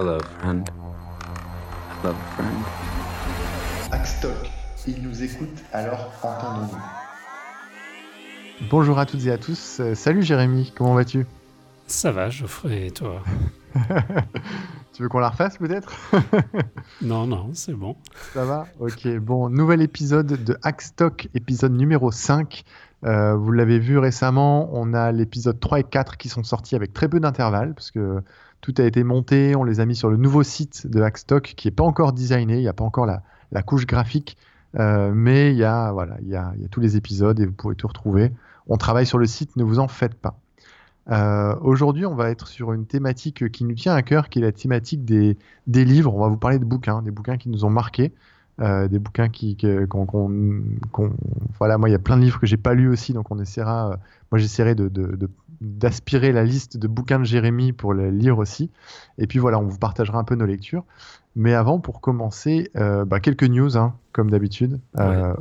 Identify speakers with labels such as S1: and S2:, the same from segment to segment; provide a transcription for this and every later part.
S1: Hello, friend. Hello, friend.
S2: Axstock, il nous écoute, alors entendons-nous.
S3: Bonjour à toutes et à tous. Salut Jérémy, comment vas-tu?
S4: Ça va, Geoffrey, et toi?
S3: Tu veux qu'on la refasse peut-être?
S4: Non, non, c'est bon.
S3: Ça va? Ok, bon, nouvel épisode de Hackstock, épisode numéro 5. Euh, vous l'avez vu récemment, on a l'épisode 3 et 4 qui sont sortis avec très peu d'intervalle, parce que tout a été monté, on les a mis sur le nouveau site de Hackstock qui n'est pas encore designé, il n'y a pas encore la, couche graphique, euh, mais il y, a, tous les épisodes et vous pouvez tout retrouver. On travaille sur le site, ne vous en faites pas. Euh, Aujourd'hui, on va être sur une thématique qui nous tient à cœur, qui est la thématique des livres. On va vous parler de bouquins, des bouquins qui nous ont marqués. Euh, des bouquins qui, qu'on, voilà, moi il y a plein de livres que j'ai pas lus aussi, donc on essaiera, euh, moi j'essaierai de, de- de- d'aspirer la liste de bouquins de Jérémy pour les lire aussi, et puis voilà, on vous partagera un peu nos lectures. Mais avant, pour commencer, euh, bah, quelques news, hein, comme d'habitude.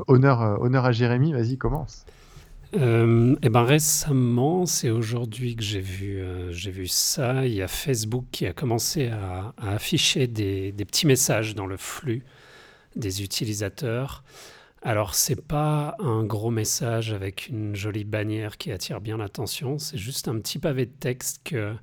S3: Honneur, honneur à Jérémy, vas-y, commence.
S4: Euh, eh ben récemment, c'est aujourd'hui que j'ai vu, euh, j'ai vu ça. Il y a Facebook qui a commencé à, à afficher des, des petits messages dans le flux des utilisateurs. Alors, c'est pas un gros message avec une jolie bannière qui attire bien l'attention, c'est juste un petit pavé de texte que-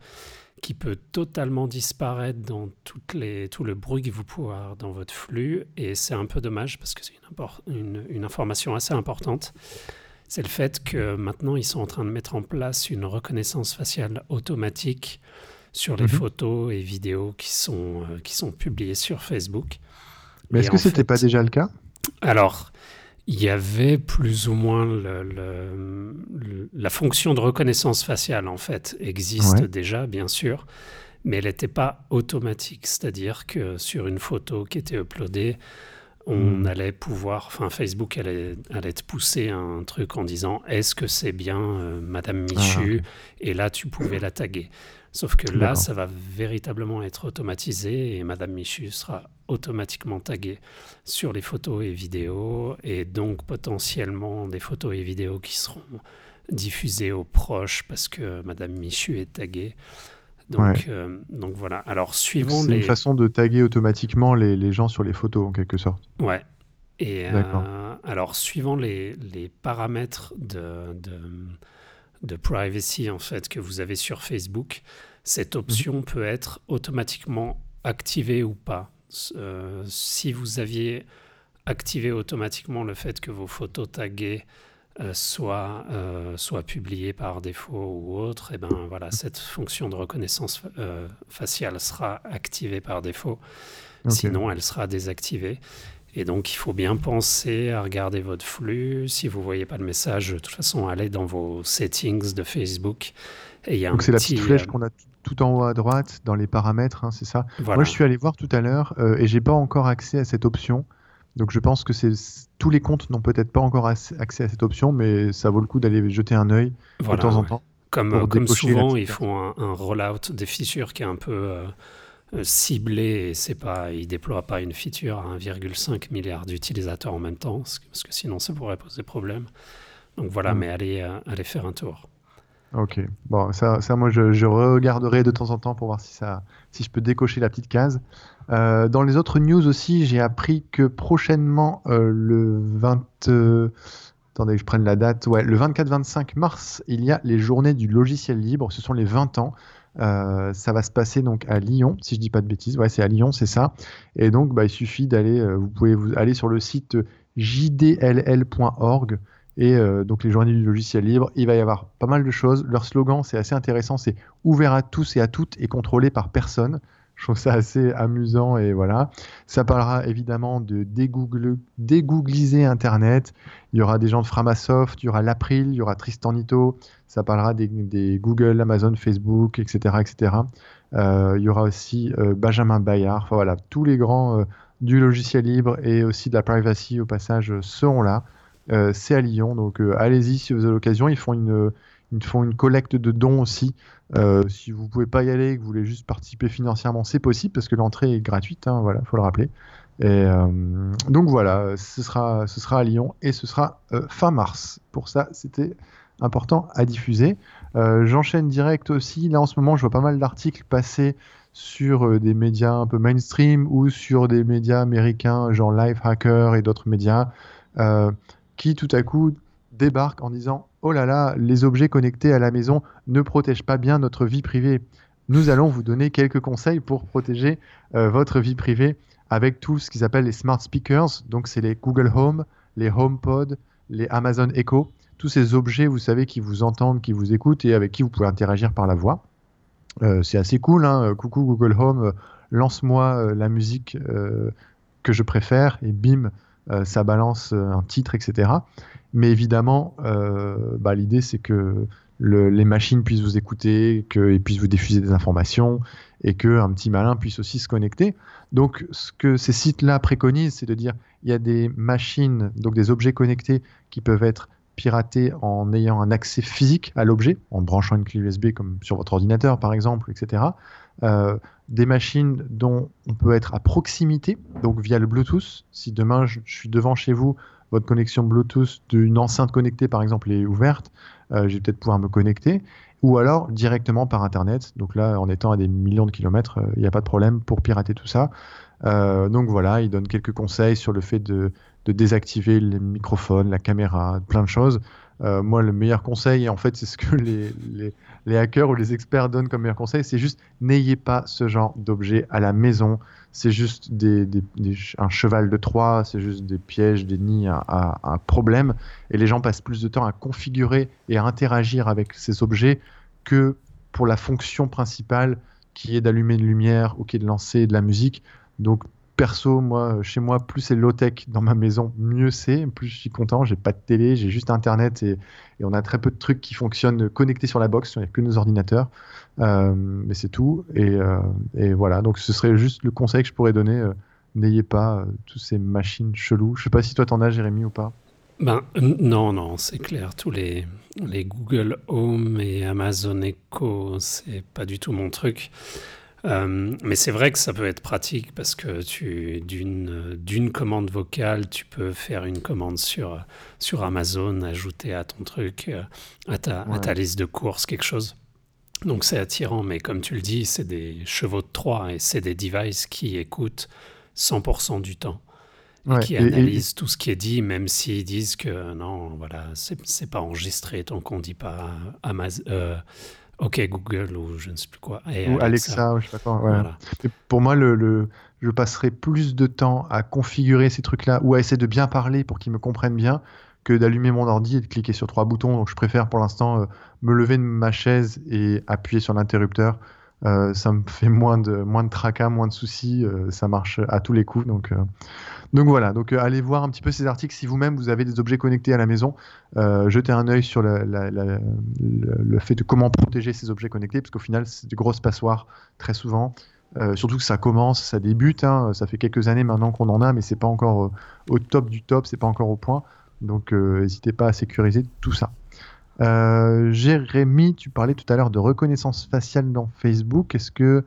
S4: qui peut totalement disparaître dans toutes les, tout le bruit que vous pouvez avoir dans votre flux. Et c'est un peu dommage parce que c'est une, impor- une- une information assez importante. C'est le fait que maintenant, ils sont en train de mettre en place une reconnaissance faciale automatique sur les
S3: Mhm.
S4: photos et vidéos qui sont, euh, qui sont publiées sur Facebook.
S3: Mais est-ce que c'était
S4: fait-
S3: pas déjà le cas?
S4: Alors, il y avait plus ou moins le- le- le- la fonction de reconnaissance faciale, en fait, existe
S3: Ouais.
S4: déjà, bien sûr, mais elle n'était pas automatique. C'est-à-dire que sur une photo qui était uploadée, on
S3: Hmm.
S4: allait pouvoir, enfin Facebook allait, allait te pousser un truc en disant est-ce que c'est bien euh, Madame Michu? Et là, tu pouvais la taguer. Sauf que là, ça va véritablement être automatisé et Madame Michu sera automatiquement taguée sur les photos et vidéos et donc potentiellement des photos et vidéos qui seront diffusées aux proches parce que Madame Michu est taguée. Donc,
S3: Ouais.
S4: euh, donc voilà. Alors, suivant
S3: C'est
S4: les...
S3: une façon de taguer automatiquement les, les gens sur les photos, en quelque sorte.
S4: Ouais. Et euh, alors, suivant les, les paramètres de, de, de privacy en fait que vous avez sur Facebook, cette option peut être automatiquement activée ou pas. Euh, si vous aviez activé automatiquement le fait que vos photos taguées euh, soient, euh, soient publiées par défaut ou autre, et ben voilà, cette fonction de reconnaissance euh, faciale sera activée par défaut. Sinon, elle sera désactivée. Et donc, il faut bien penser à regarder votre flux. Si vous ne voyez pas le message, de toute façon, allez dans vos settings de Facebook. Et y a
S3: Donc c'est la
S4: petit,
S3: petite flèche qu'on a tout- en haut à droite dans les paramètres, hein, c'est ça?
S4: Voilà.
S3: Moi, je suis allé voir tout à l'heure et j'ai pas encore accès à cette option. Donc, je pense que c'est tous les comptes n'ont peut-être pas encore ac- accès à cette option, mais ça vaut le coup d'aller jeter un œil
S4: Voilà,
S3: de temps en temps.
S4: Comme, souvent, ils font un, un rollout des features qui est un peu euh, euh, ciblé et c'est pas, ils déploient pas une feature à 1,5 milliard d'utilisateurs en même temps, parce que, parce que sinon ça pourrait poser problème. Donc voilà,
S3: Mm.
S4: mais allez, euh, allez faire un tour.
S3: Ok. Bon, ça, moi, je, regarderai de temps en temps pour voir si, ça, si je peux décocher la petite case. Euh, dans les autres news aussi, j'ai appris que prochainement, euh, le 20... euh, Attendez je prenne la date. Ouais, le 24-25 mars, il y a les journées du logiciel libre. Ce sont les 20 ans. Ça va se passer donc à Lyon, si je dis pas de bêtises. Ouais, c'est à Lyon, c'est ça. Et donc, bah, il suffit d'aller. vous pouvez aller sur le site jdll.org et euh, donc les journées du logiciel libre. Il va y avoir pas mal de choses. Leur slogan, c'est assez intéressant. C'est ouvert à tous et à toutes et contrôlé par personne. Je trouve ça assez amusant et voilà. Ça parlera évidemment de dégoogliser Internet. Il y aura des gens de Framasoft, il y aura l'April, il y aura Tristan Nito. Ça parlera des, Google, Amazon, Facebook, etc. etc. Euh, il y aura aussi euh, Benjamin Bayard. Enfin voilà, tous les grands du logiciel libre et aussi de la privacy au passage seront là. Euh, c'est à Lyon, donc euh, allez-y si vous avez l'occasion. Ils font une, ils font une collecte de dons aussi. Euh, si vous pouvez pas y aller, et que vous voulez juste participer financièrement, c'est possible parce que l'entrée est gratuite. Hein, voilà, faut le rappeler. Et euh, donc voilà, ce sera, ce sera à Lyon et ce sera euh, fin mars. Pour ça, c'était important à diffuser. Euh, J'enchaîne direct aussi. Là, en ce moment, je vois pas mal d'articles passer sur des médias un peu mainstream ou sur des médias américains genre Lifehacker et d'autres médias qui tout à coup débarquent en disant oh là là, les objets connectés à la maison ne protègent pas bien notre vie privée. Nous allons vous donner quelques conseils pour protéger votre vie privée avec tout ce qu'ils appellent les smart speakers. Donc, c'est les Google Home, les HomePod, les Amazon Echo, tous ces objets, vous savez, qui vous entendent, qui vous écoutent et avec qui vous pouvez interagir par la voix. Euh, c'est assez cool. Hein Coucou Google Home, euh, lance-moi euh, la musique que je préfère et bim, ça balance un titre, etc. Mais évidemment, bah, l'idée c'est que les machines puissent vous écouter, qu'ils puissent vous diffuser des informations et qu'un petit malin puisse aussi se connecter. Donc, ce que ces sites-là préconisent, c'est de dire il y a des machines, donc des objets connectés qui peuvent être piratés en ayant un accès physique à l'objet, en branchant une clé USB comme sur votre ordinateur par exemple, etc. Euh, des machines dont on peut être à proximité, donc via le Bluetooth. Si demain je, suis devant chez vous, votre connexion Bluetooth d'une enceinte connectée par exemple est ouverte, euh, je vais peut-être pouvoir me connecter ou alors directement par Internet. Donc là, en étant à des millions de kilomètres, euh, il n'y a pas de problème pour pirater tout ça. Euh, donc voilà, il donne quelques conseils sur le fait de, désactiver les microphones, la caméra, plein de choses. Euh, moi, le meilleur conseil, en fait, c'est ce que les, hackers ou les experts donnent comme meilleur conseil, c'est juste n'ayez pas ce genre d'objet à la maison. C'est juste un cheval de Troie, c'est juste des pièges, des nids à, à, problème. Et les gens passent plus de temps à configurer et à interagir avec ces objets que pour la fonction principale qui est d'allumer une lumière ou qui est de lancer de la musique. Donc perso, moi, chez moi, plus c'est low-tech dans ma maison, mieux c'est. Plus je suis content. J'ai pas de télé, j'ai juste Internet et, on a très peu de trucs qui fonctionnent connectés sur la box. Il n'y a que nos ordinateurs. Euh, mais c'est tout. Euh, et, voilà. Donc ce serait juste le conseil que je pourrais donner. Euh, n'ayez pas toutes ces machines cheloues. Je sais pas si toi t'en as, Jérémy, ou pas.
S4: Ben, non, non, c'est clair. Tous les, les Google Home et Amazon Echo, c'est pas du tout mon truc. Euh, mais c'est vrai que ça peut être pratique parce que tu d'une commande vocale, tu peux faire une commande sur sur Amazon, ajouter à ton truc, euh, à ta, à ta liste de courses quelque chose. Donc c'est attirant, mais comme tu le dis, c'est des chevaux de Troie et c'est des devices qui écoutent 100% du temps. Et qui analysent tout ce qui est dit, même s'ils disent que non, voilà, c'est pas enregistré tant qu'on dit pas Amazon. Euh, OK Google ou je ne sais plus quoi.
S3: ou Alexa, ou je sais pas quoi. Pour moi, le, je passerai plus de temps à configurer ces trucs-là ou à essayer de bien parler pour qu'ils me comprennent bien que d'allumer mon ordi et de cliquer sur trois boutons. Donc je préfère pour l'instant euh, me lever de ma chaise et appuyer sur l'interrupteur. Euh, ça me fait moins de, moins de tracas, moins de soucis. Euh, ça marche à tous les coups. Donc, donc voilà, donc euh, allez voir un petit peu ces articles si vous-même vous avez des objets connectés à la maison. Euh, jetez un œil sur le, fait de comment protéger ces objets connectés, parce qu'au final, c'est des grosses passoires très souvent. Euh, surtout que ça commence, ça débute. Hein. ça fait quelques années maintenant qu'on en a, mais c'est pas encore au top du top, c'est pas encore au point. Donc n'hésitez pas à sécuriser tout ça. Jérémy, tu parlais tout à l'heure de reconnaissance faciale dans Facebook. Est-ce que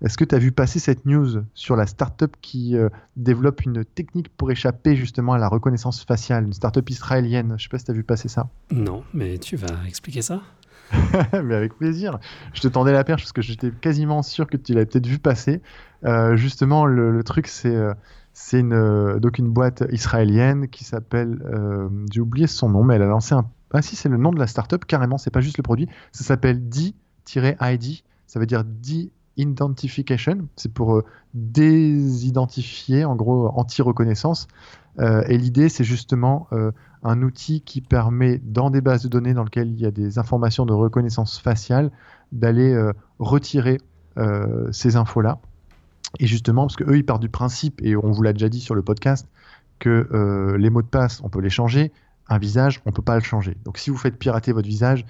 S3: est-ce que tu as vu passer cette news sur la startup qui euh, développe une technique pour échapper justement à la reconnaissance faciale, une startup israélienne? Je ne sais pas si tu as vu passer ça.
S4: Non, mais tu vas expliquer ça?
S3: Mais avec plaisir. Je te tendais la perche parce que j'étais quasiment sûr que tu l'avais peut-être vu passer. Euh, justement, le, truc, c'est euh, c'est une, donc une boîte israélienne qui s'appelle, j'ai oublié son nom, mais elle a lancé un. Ah si, c'est le nom de la startup carrément, c'est pas juste le produit. Ça s'appelle D-ID, ça veut dire D identification, c'est pour euh, désidentifier, en gros anti-reconnaissance. Euh, et l'idée, c'est justement euh, un outil qui permet, dans des bases de données dans lesquelles il y a des informations de reconnaissance faciale, d'aller retirer ces infos-là. Et justement, parce qu'eux, ils partent du principe, et on vous l'a déjà dit sur le podcast, que les mots de passe, on peut les changer, un visage, on ne peut pas le changer. Donc si vous faites pirater votre visage,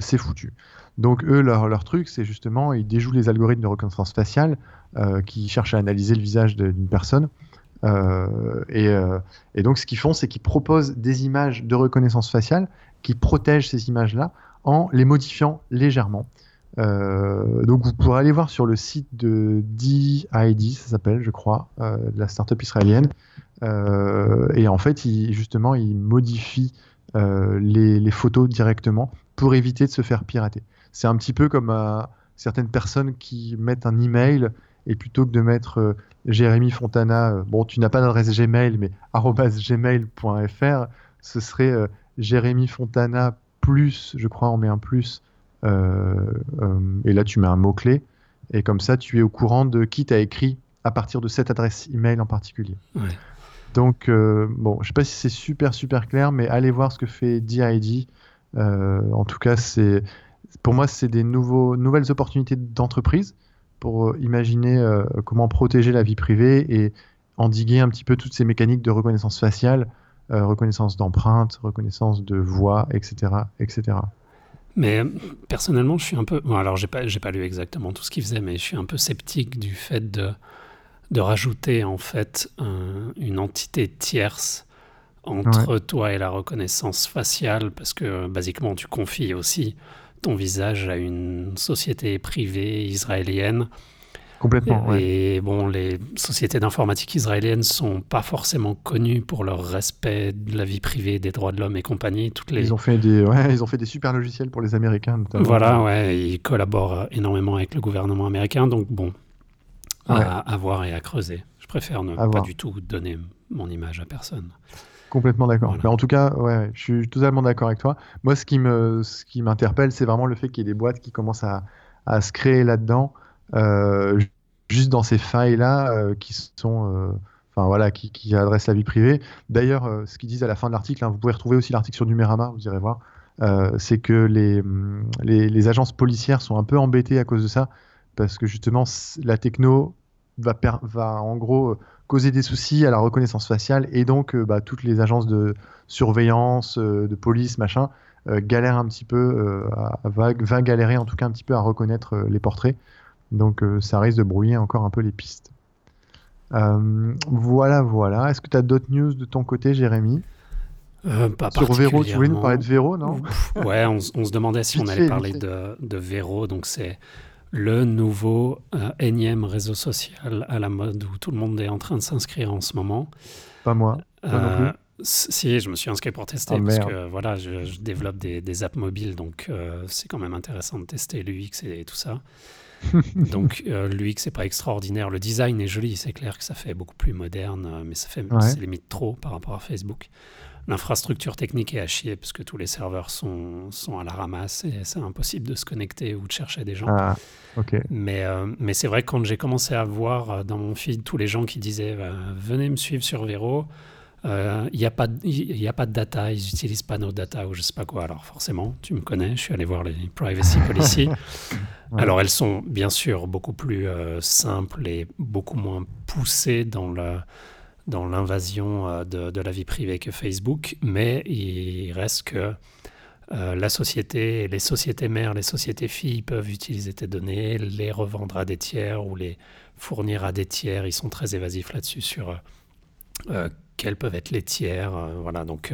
S3: c'est foutu. Donc eux, leur, truc, c'est justement, ils déjouent les algorithmes de reconnaissance faciale euh, qui cherchent à analyser le visage d'une personne. Euh, euh, et, donc ce qu'ils font, c'est qu'ils proposent des images de reconnaissance faciale qui protègent ces images-là en les modifiant légèrement. donc vous pourrez aller voir sur le site de DID, ça s'appelle, je crois, la startup israélienne. et en fait, justement, ils modifient les, photos directement pour éviter de se faire pirater. C'est un petit peu comme, euh, certaines personnes qui mettent un email et plutôt que de mettre euh, Jérémy Fontana, euh, bon, tu n'as pas d'adresse Gmail, mais gmail.fr, ce serait euh, Jérémy Fontana plus, je crois, on met un plus, et là tu mets un mot-clé, et comme ça tu es au courant de qui t'a écrit à partir de cette adresse email en particulier.
S4: Ouais.
S3: Donc, bon, je sais pas si c'est super super clair, mais allez voir ce que fait DID. En tout cas, c'est pour moi, c'est des nouveaux, nouvelles opportunités d'entreprise pour euh, imaginer euh, comment protéger la vie privée et endiguer un petit peu toutes ces mécaniques de reconnaissance faciale, euh, reconnaissance d'empreintes, reconnaissance de voix, etc., etc.
S4: Mais personnellement, je suis un peu. Bon, alors, j'ai pas, j'ai pas lu exactement tout ce qu'il faisait, mais je suis un peu sceptique du fait de, de rajouter en fait un- une entité tierce entre toi et la reconnaissance faciale, parce que basiquement, tu confies aussi ton visage à une société privée israélienne.
S3: Complètement. ouais.
S4: Et bon, les sociétés d'informatique israéliennes sont pas forcément connues pour leur respect de la vie privée, des droits de l'homme et compagnie. Toutes les,
S3: Ils ont fait des, ouais, ils ont fait des super logiciels pour les Américains notamment.
S4: voilà, ouais, ils collaborent énormément avec le gouvernement américain, donc bon, à, voir et à creuser. Je préfère ne
S3: À
S4: pas
S3: voir.
S4: du tout donner mon image à personne.
S3: Complètement d'accord.
S4: Voilà.
S3: Mais en tout cas, ouais, je suis totalement d'accord avec toi. Moi, ce qui me, ce qui m'interpelle, c'est vraiment le fait qu'il y ait des boîtes qui commencent à, à se créer là-dedans, euh, ju- juste dans ces failles-là, euh, qui sont, euh, enfin voilà, qui, qui adressent la vie privée. D'ailleurs, ce qu'ils disent à la fin de l'article, hein, vous pouvez retrouver aussi l'article sur Numérama, vous irez voir, c'est que les, les, les agences policières sont un peu embêtées à cause de ça, parce que justement, la techno va, en gros euh, causer des soucis à la reconnaissance faciale et donc euh, bah, toutes les agences de surveillance, euh, de police, machin, galèrent un petit peu, à- va, va galérer en tout cas un petit peu à reconnaître les portraits. Donc ça risque de brouiller encore un peu les pistes. Euh, voilà, voilà. Est-ce que tu as d'autres news de ton côté, Jérémy?
S4: Euh, pas
S3: Sur Véro, tu voulais nous parler de Véro, non?
S4: Ouais, on, se demandait si on allait parler de, de Vero. Donc, c'est le nouveau euh, énième réseau social à la mode où tout le monde est en train de s'inscrire en ce moment.
S3: Pas moi. Toi non plus
S4: Euh, s- si, je me suis inscrit pour tester
S3: Oh,
S4: parce
S3: merde.
S4: que voilà, je, je développe des, des apps mobiles, donc euh, c'est quand même intéressant de tester l'UX et, tout ça. donc euh, l'UX c'est pas extraordinaire, le design est joli, c'est clair que ça fait beaucoup plus moderne, mais ça fait
S3: Ouais.
S4: limite trop par rapport à Facebook. L'infrastructure technique est à chier parce que tous les serveurs sont, sont à la ramasse et c'est impossible de se connecter ou de chercher des gens.
S3: Ah.
S4: Mais, euh, mais c'est vrai que quand j'ai commencé à voir euh, dans mon feed tous les gens qui disaient bah, venez me suivre sur Vero, euh, il n'y a, pas de- y a pas de data, ils n'utilisent pas nos data ou je sais pas quoi. Alors forcément, tu me connais, je suis allé voir les privacy policy.
S3: Ouais.
S4: Alors elles sont bien sûr beaucoup plus euh, simples et beaucoup moins poussées dans le dans l'invasion euh, de, de la vie privée que Facebook, mais il reste que euh, la société, les sociétés mères, les sociétés filles peuvent utiliser tes données, les revendre à des tiers ou les fournir à des tiers. Ils sont très évasifs là-dessus sur euh, quels peuvent être les tiers. euh, voilà, donc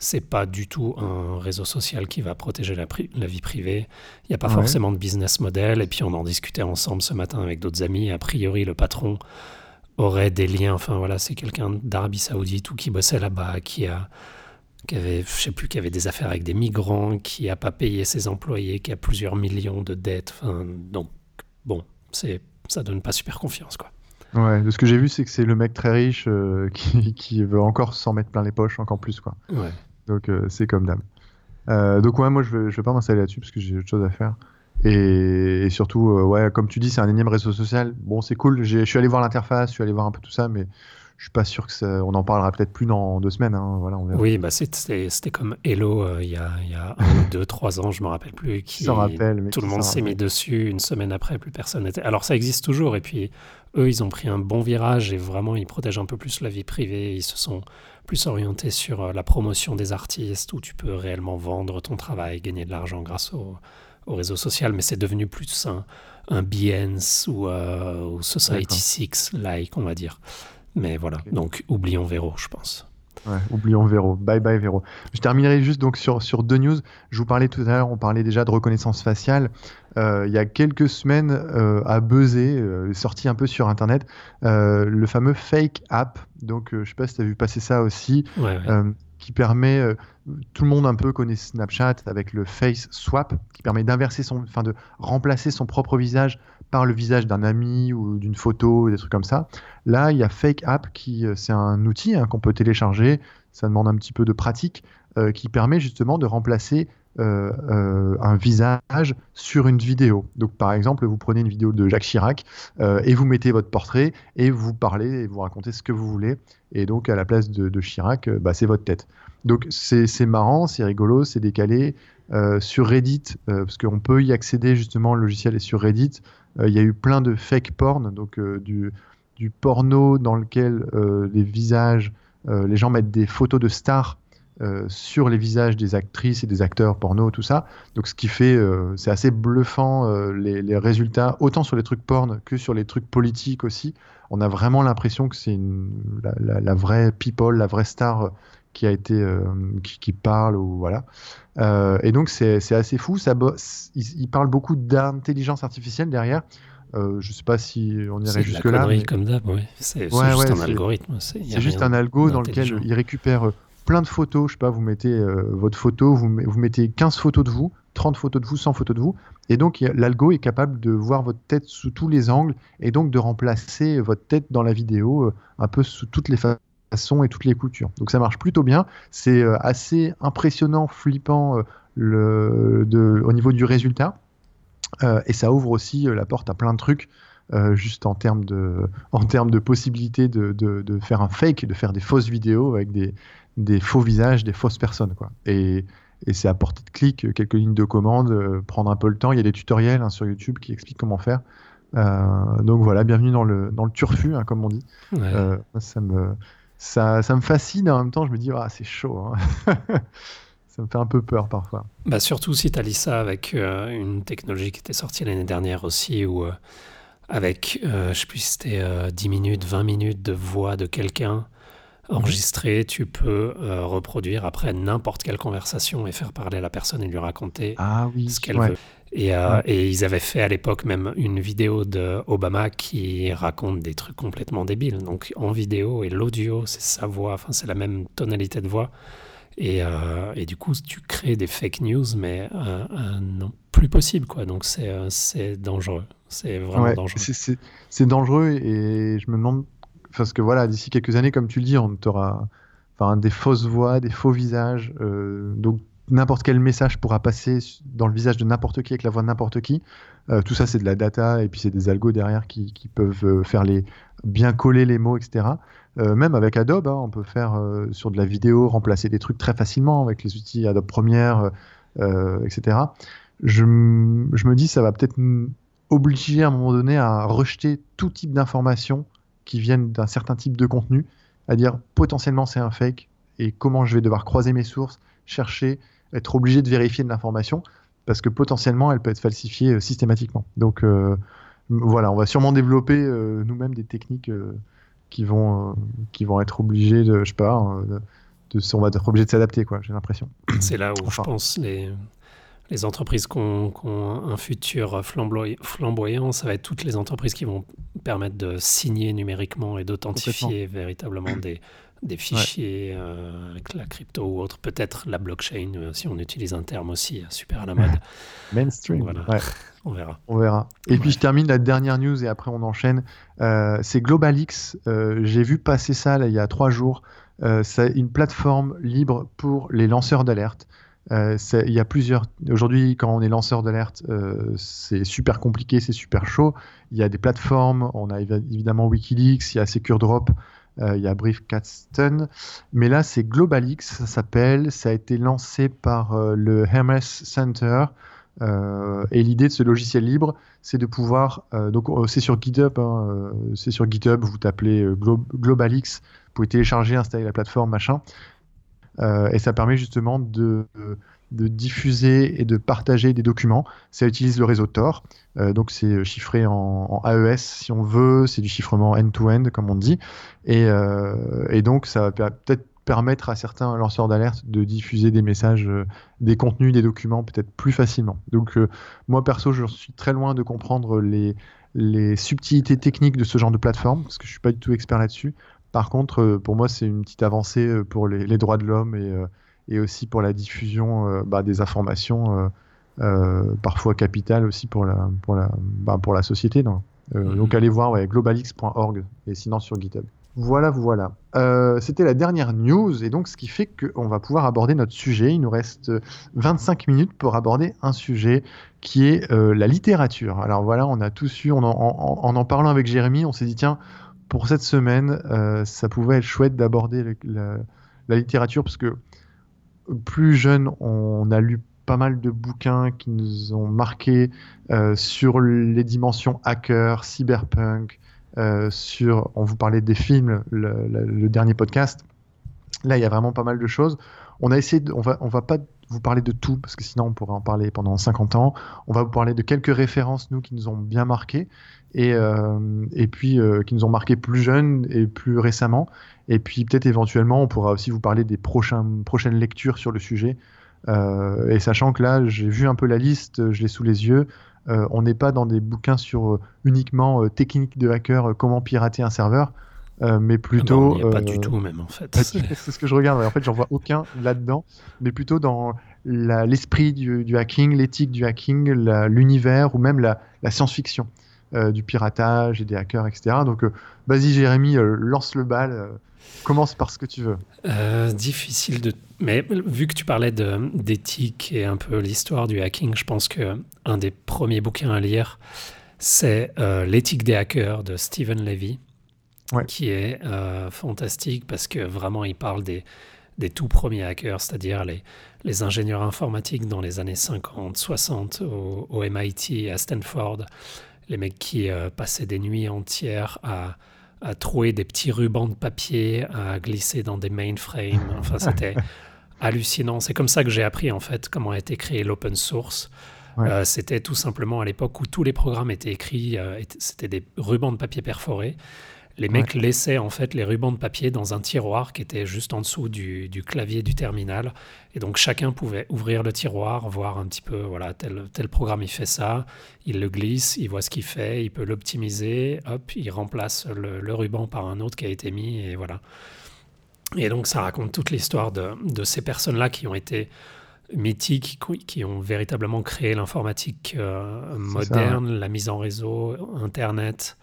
S4: c'est pas du tout un réseau social qui va protéger la, pri- la vie privée. Il n'y a pas
S3: Ouais.
S4: forcément de business model. Et puis on en discutait ensemble ce matin avec d'autres amis. A priori, le patron aurait des liens. Enfin voilà, c'est quelqu'un d'Arabie Saoudite ou qui bossait là-bas, qui a qui avait, je sais plus, qui avait des affaires avec des migrants, qui a pas payé ses employés, qui a plusieurs millions de dettes. Enfin, donc bon, c'est ça donne pas super confiance quoi.
S3: Ouais, de ce que j'ai vu, c'est que c'est le mec très riche euh, qui, qui veut encore s'en mettre plein les poches, encore plus, quoi.
S4: Ouais.
S3: Donc euh, c'est comme d'hab. Euh, donc ouais, moi je vais, je vais pas m'installer là-dessus parce que j'ai autre chose à faire. Et, et surtout, euh, ouais, comme tu dis, c'est un énième réseau social. Bon, c'est cool. Je suis allé voir l'interface, je suis allé voir un peu tout ça, mais je suis pas sûr que ça, on en parlera peut-être plus dans deux semaines. hein. Voilà, on verra.
S4: Oui, bah c'était comme Hello euh, il y, a, il y a un ou deux, trois ans, je me rappelle plus.
S3: Qui rappelle, mais
S4: tout le monde s'est mis dessus une semaine après, plus personne n'était. Alors ça existe toujours, et puis eux, ils ont pris un bon virage et vraiment, ils protègent un peu plus la vie privée. Ils se sont plus orientés sur euh, la promotion des artistes, où tu peux réellement vendre ton travail, gagner de l'argent grâce au, au réseau social, mais c'est devenu plus un, un Behance ou, euh, ou Society 6 like, on va dire. Mais voilà, donc oublions Vero, je pense.
S3: Ouais, oublions Véro. Bye bye Véro. Je terminerai juste donc sur, sur deux news. Je vous parlais tout à l'heure, on parlait déjà de reconnaissance faciale. Euh, il y a quelques semaines, euh, à buzzer, euh, sorti un peu sur Internet, le fameux Fake App. Donc, je sais pas si tu as vu passer ça aussi.
S4: Ouais, ouais.
S3: Qui permet, euh, tout le monde un peu connaît Snapchat avec le face swap, qui permet d'inverser son, enfin de remplacer son propre visage par le visage d'un ami ou d'une photo, des trucs comme ça. Là, il y a Fake App qui, euh, c'est un outil hein, qu'on peut télécharger. Ça demande un petit peu de pratique, euh, qui permet justement de remplacer euh, euh, un visage sur une vidéo. Donc par exemple, vous prenez une vidéo de Jacques Chirac euh, et vous mettez votre portrait et vous parlez et vous racontez ce que vous voulez. Et donc à la place de, Chirac, bah, c'est votre tête. Donc c'est marrant, c'est rigolo, c'est décalé. Sur Reddit, parce qu'on peut y accéder justement, le logiciel est sur Reddit, il y a eu plein de fake porn, donc du, porno dans lequel les visages, les gens mettent des photos de stars euh, sur les visages des actrices et des acteurs porno, tout ça. Donc ce qui fait, euh, c'est assez bluffant euh, les, les résultats, autant sur les trucs porn que sur les trucs politiques aussi. On a vraiment l'impression que c'est la, la- la vraie people, la vraie star qui a été, euh, qui, qui parle ou voilà. Euh, et donc c'est c'est assez fou. Ça, il, il parle beaucoup d'intelligence artificielle derrière. Euh, je sais pas si on irait
S4: la
S3: jusque là.
S4: connerie
S3: mais-
S4: comme d'hab, ouais. C'est
S3: Ouais,
S4: juste un algorithme. C'est
S3: juste un algo dans lequel il récupère plein de photos. Je sais pas, vous mettez euh, votre photo, vous, met- vous mettez 15 photos de vous, 30 photos de vous, 100 photos de vous. Et donc, l'algo est capable de voir votre tête sous tous les angles et donc de remplacer votre tête dans la vidéo euh, un peu sous toutes les fa- façons et toutes les coutures. Donc, ça marche plutôt bien. C'est euh, assez impressionnant, flippant au niveau du résultat. Et ça ouvre aussi la porte à plein de trucs. Euh, juste en termes de, en termes de possibilité de, de, de faire un fake, de faire des fausses vidéos avec des, des faux visages, des fausses personnes. Quoi. Et, et c'est à portée de clic, quelques lignes de commande, euh, prendre un peu le temps. Il y a des tutoriels hein, sur YouTube qui expliquent comment faire. Euh, donc voilà, bienvenue dans le, dans le turfu, hein, comme on dit.
S4: Ouais.
S3: Ça, me, ça, ça me fascine, en même temps je me dis, ah, c'est chaud. hein. ça me fait un peu peur parfois.
S4: Bah surtout si tu allies ça avec euh, une technologie qui était sortie l'année dernière aussi, où euh, avec, euh, je sais plus si c'était euh, 10 minutes, 20 minutes de voix de quelqu'un enregistrée, tu peux euh, reproduire après n'importe quelle conversation et faire parler la personne et lui raconter
S3: Ah oui,
S4: ce qu'elle
S3: ouais.
S4: veut. Et, euh,
S3: Ouais.
S4: et ils avaient fait à l'époque même une vidéo de Obama qui raconte des trucs complètement débiles. Donc en vidéo et l'audio, c'est sa voix, enfin c'est la même tonalité de voix. Et, euh, et du coup, tu crées des fake news, mais euh, euh, non plus possible, quoi. Donc c'est euh, c'est dangereux. C'est vraiment
S3: Ouais,
S4: dangereux.
S3: c'est- dangereux et je me demande parce que voilà d'ici quelques années comme tu le dis on aura enfin des fausses voix des faux visages euh, donc n'importe quel message pourra passer dans le visage de n'importe qui avec la voix de n'importe qui. Euh, tout ça c'est de la data et puis c'est des algos derrière qui, qui peuvent euh, faire les bien coller les mots etc Euh, même avec Adobe hein, on peut faire euh, sur de la vidéo remplacer des trucs très facilement avec les outils Adobe Premiere etc je, je me dis ça va peut-être obliger à un moment donné à rejeter tout type d'informations qui viennent d'un certain type de contenu, à dire potentiellement c'est un fake et comment je vais devoir croiser mes sources, chercher, être obligé de vérifier de l'information parce que potentiellement elle peut être falsifiée euh, systématiquement. Donc euh, voilà, on va sûrement développer euh, nous-mêmes des techniques qui vont qui vont être obligées de, je sais pas, de, de- on va être obligé de s'adapter quoi. J'ai l'impression.
S4: C'est là où
S3: Enfin.
S4: je pense les, les entreprises qui ont, qui ont un futur flamboy- flamboyant, ça va être toutes les entreprises qui vont permettre de signer numériquement et d'authentifier véritablement des, des fichiers euh, avec la crypto ou autre. Peut-être la blockchain, euh, si on utilise un terme aussi euh, super à la mode.
S3: Mainstream.
S4: Voilà.
S3: Ouais.
S4: On verra.
S3: On verra. Et
S4: Ouais.
S3: puis je termine la dernière news et après on enchaîne. Euh, c'est GlobalX. J'ai vu passer ça là, il y a trois jours. C'est une plateforme libre pour les lanceurs d'alerte. Euh, il y a plusieurs. Aujourd'hui, quand on est lanceur d'alerte, euh, c'est super compliqué, c'est super chaud. Il y a des plateformes. On a évi- évidemment WikiLeaks, il y a SecureDrop, euh, il y a Briefcaston. Mais là, c'est GlobalX, ça s'appelle. Ça a été lancé par le Hermes Center. Et l'idée de ce logiciel libre, c'est de pouvoir, donc c'est sur GitHub, hein, c'est sur GitHub, vous tapez Glo- GlobalX, vous pouvez télécharger, installer la plateforme, machin, et ça permet justement de, diffuser et de partager des documents. Ça utilise le réseau Tor, euh, donc c'est chiffré en, AES si on veut, c'est du chiffrement end-to-end comme on dit, et, euh, donc ça va peut-être permettre à certains lanceurs d'alerte de diffuser des messages, euh, des contenus, des documents peut-être plus facilement. Donc euh, moi perso, je suis très loin de comprendre les, les subtilités techniques de ce genre de plateforme, parce que je suis pas du tout expert là-dessus. Par contre, pour moi, c'est une petite avancée pour les, les droits de l'homme et, et, aussi pour la diffusion bah, des informations, parfois capitales aussi pour la, pour la, bah, pour la société. Donc, mhm. donc allez voir ouais, globalix.org et sinon sur GitHub. Voilà, voilà. Euh, C'était la dernière news, et donc ce qui fait qu'on va pouvoir aborder notre sujet. Il nous reste 25 minutes pour aborder un sujet qui est euh, la littérature. Alors voilà, on a tous eu, en en, parlant avec Jérémy, on s'est dit, tiens, pour cette semaine, euh, ça pouvait être chouette d'aborder la, littérature, parce que plus jeune, on a lu pas mal de bouquins qui nous ont marqué euh, sur les dimensions hacker, cyberpunk, euh, sur, on vous parlait des films, le, dernier podcast. Là, il y a vraiment pas mal de choses. On a essayé, on va, on va pas vous parler de tout parce que sinon on pourrait en parler pendant 50 ans. On va vous parler de quelques références nous qui nous ont bien marqué et, euh, et puis euh, qui nous ont marqué plus jeunes et plus récemment. Et puis peut-être éventuellement on pourra aussi vous parler des prochains, prochaines lectures sur le sujet. et sachant que là j'ai vu un peu la liste, je l'ai sous les yeux. Euh, on n'est pas dans des bouquins sur euh, uniquement euh, technique de hacker, comment pirater un serveur. mais plutôt.
S4: Ah pas du tout, même en fait.
S3: C'est ce que je regarde. En fait, j'en vois aucun là-dedans, mais plutôt dans l'esprit du, hacking, l'éthique du hacking, l'univers ou même la, science-fiction du piratage et des hackers, etc. Donc, vas-y, Jérémy, lance le bal. commence par ce que tu veux.
S4: difficile de mais vu que tu parlais d'éthique et un peu l'histoire du hacking, je pense que un des premiers bouquins à lire, c'est euh, L'éthique des hackers de Stephen Levy, qui est euh, fantastique parce que vraiment il parle des, des tout premiers hackers, c'est-à-dire les, les ingénieurs informatiques dans les années 50, 60 au, MIT, à Stanford, les mecs qui euh, passaient des nuits entières à à trouver des petits rubans de papier, à glisser dans des mainframes. Enfin, c'était hallucinant. C'est comme ça que j'ai appris en fait comment a été créé l'open source. Euh, c'était tout simplement à l'époque où tous les programmes étaient écrits, euh, c'était des rubans de papier perforés. Les mecs laissaient en fait les rubans de papier dans un tiroir qui était juste en dessous du, clavier du terminal. Et donc chacun pouvait ouvrir le tiroir, voir un petit peu, voilà, tel, tel programme il fait ça, il le glisse, il voit ce qu'il fait, il peut l'optimiser, hop, il remplace le, le, ruban par un autre qui a été mis, et voilà. Et donc ça raconte toute l'histoire de, de, ces personnes-là qui ont été mythiques, qui, ont véritablement créé l'informatique euh, moderne, la mise en réseau, Internet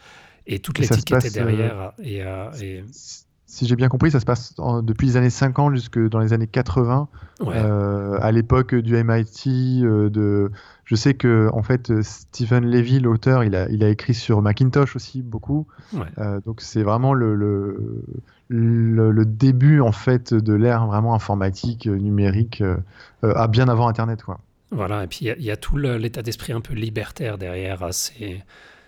S4: et toute l'éthique qui était derrière. Euh, et, euh, et,
S3: si j'ai bien compris, ça se passe depuis les années 50 jusque dans les années 80, euh, à l'époque du MIT. Euh, de, je sais que en fait, Stephen Levy, l'auteur, il a, il a écrit sur Macintosh aussi beaucoup. Euh, donc c'est vraiment le, le, le, début en fait de l'ère vraiment informatique, numérique, à bien avant Internet, quoi.
S4: Voilà, et puis il y, a tout l'état d'esprit un peu libertaire derrière. C'est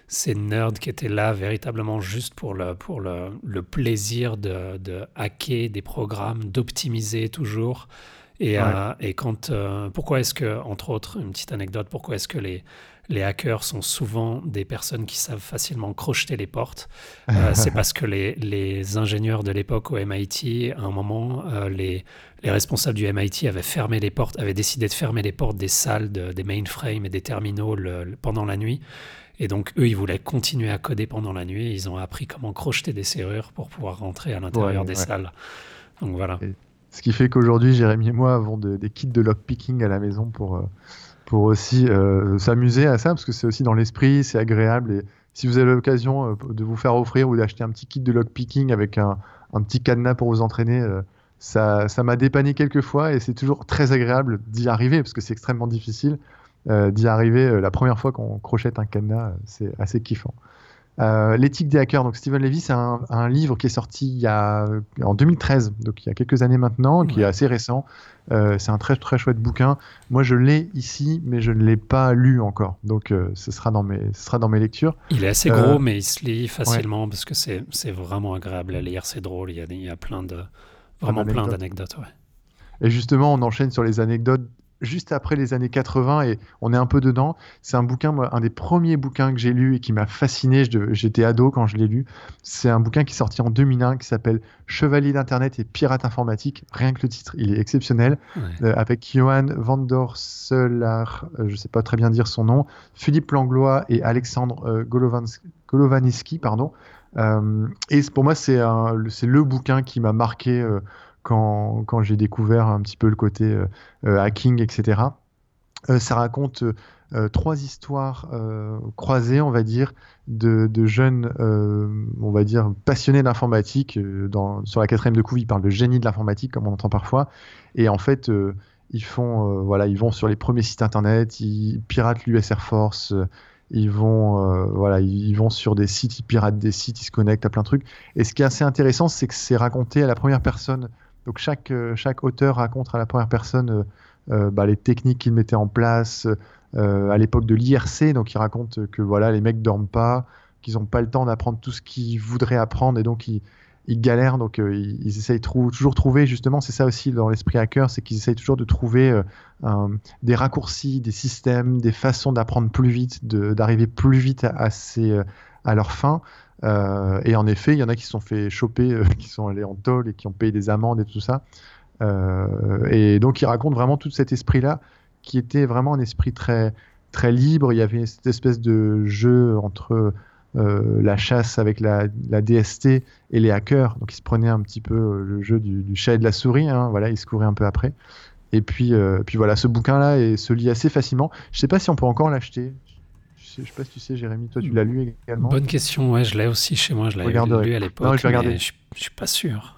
S4: ces nerds qui étaient là véritablement juste pour le, pour le, le plaisir de, de, hacker des programmes, d'optimiser toujours. Et, euh, et quand, euh, pourquoi est-ce que, entre autres, une petite anecdote, pourquoi est-ce que les, les hackers sont souvent des personnes qui savent facilement crocheter les portes euh, C'est parce que les, les, ingénieurs de l'époque au MIT, à un moment, les, les, responsables du MIT avaient fermé les portes, avaient décidé de fermer les portes des salles, des mainframes et des terminaux pendant la nuit. Et donc, eux, ils voulaient continuer à coder pendant la nuit. Ils ont appris comment crocheter des serrures pour pouvoir rentrer à l'intérieur des salles. Donc voilà.
S3: ce qui fait qu'aujourd'hui, Jérémy et moi avons des kits de lockpicking à la maison pour, euh, pour aussi euh, s'amuser à ça, parce que c'est aussi dans l'esprit, c'est agréable. Et si vous avez l'occasion euh, de vous faire offrir ou d'acheter un petit kit de lockpicking avec un, un, petit cadenas pour vous entraîner, ça m'a dépanné quelques fois et c'est toujours très agréable d'y arriver, parce que c'est extrêmement difficile. Euh, d'y arriver euh, la première fois qu'on crochette un cadenas, euh, c'est assez kiffant. L'éthique des hackers, donc Stephen Levy, c'est un, livre qui est sorti il y a, en 2013, donc il y a quelques années maintenant, qui est assez récent. c'est un très très chouette bouquin. Moi, je l'ai ici, mais je ne l'ai pas lu encore, donc ce sera dans mes ce sera dans mes lectures.
S4: Il est assez gros, mais il se lit facilement parce que c'est vraiment agréable à lire, c'est drôle. Il y a, il y a plein de vraiment plein d'anecdotes. Ouais.
S3: Et justement, on enchaîne sur les anecdotes juste après les années 80 et on est un peu dedans. C'est un bouquin, moi, un des premiers bouquins que j'ai lu et qui m'a fasciné. J'étais ado quand je l'ai lu. C'est un bouquin qui est sorti en 2001 qui s'appelle Chevalier d'Internet et pirate informatique. Rien que le titre, il est exceptionnel. Euh, avec Johan van der Selaar, euh, je ne sais pas très bien dire son nom, Philippe Langlois et Alexandre euh, Kolovanisky, pardon. et pour moi, c'est le bouquin qui m'a marqué quand, j'ai découvert un petit peu le côté hacking, etc. ça raconte trois histoires croisées, on va dire, de, jeunes, on va dire, passionnés d'informatique. sur la quatrième de couve, il parle de génie de l'informatique, comme on entend parfois. Et en fait, ils font, voilà, ils vont sur les premiers sites internet, ils piratent l'US Air Force, ils vont, euh, voilà, ils vont sur des sites, ils piratent des sites, ils se connectent à plein de trucs. Et ce qui est assez intéressant, c'est que c'est raconté à la première personne. Donc chaque, euh, chaque auteur raconte à la première personne euh, bah, les techniques qu'il mettait en place à l'époque de l'IRC. Donc il raconte que voilà, les mecs dorment pas, qu'ils n'ont pas le temps d'apprendre tout ce qu'ils voudraient apprendre, et donc ils, galèrent, donc euh, ils, essayent trou toujours trouver, justement, c'est ça aussi dans l'esprit hacker, c'est qu'ils essayent toujours de trouver euh, des raccourcis, des systèmes, des façons d'apprendre plus vite, d'arriver plus vite à, à, à leur fin. Euh, et en effet, il y en a qui se sont fait choper, qui sont allés en tôle et qui ont payé des amendes et tout ça. et donc, ils racontent vraiment tout cet esprit-là, qui était vraiment un esprit très, très libre. Il y avait cette espèce de jeu entre euh, la chasse avec la, DST et les hackers. Donc ils se prenaient un petit peu euh, le jeu du, chat et de la souris. Hein, voilà, ils se couraient un peu après. Et puis, euh, puis voilà, ce bouquin-là se lit assez facilement. Je sais pas si on peut encore l'acheter. Je sais, sais pas si tu sais, Jérémy, toi tu l'as lu également.
S4: Bonne question, ouais, je l'ai aussi chez moi, je l'ai lu à l'époque. je vais Je, je suis pas sûr.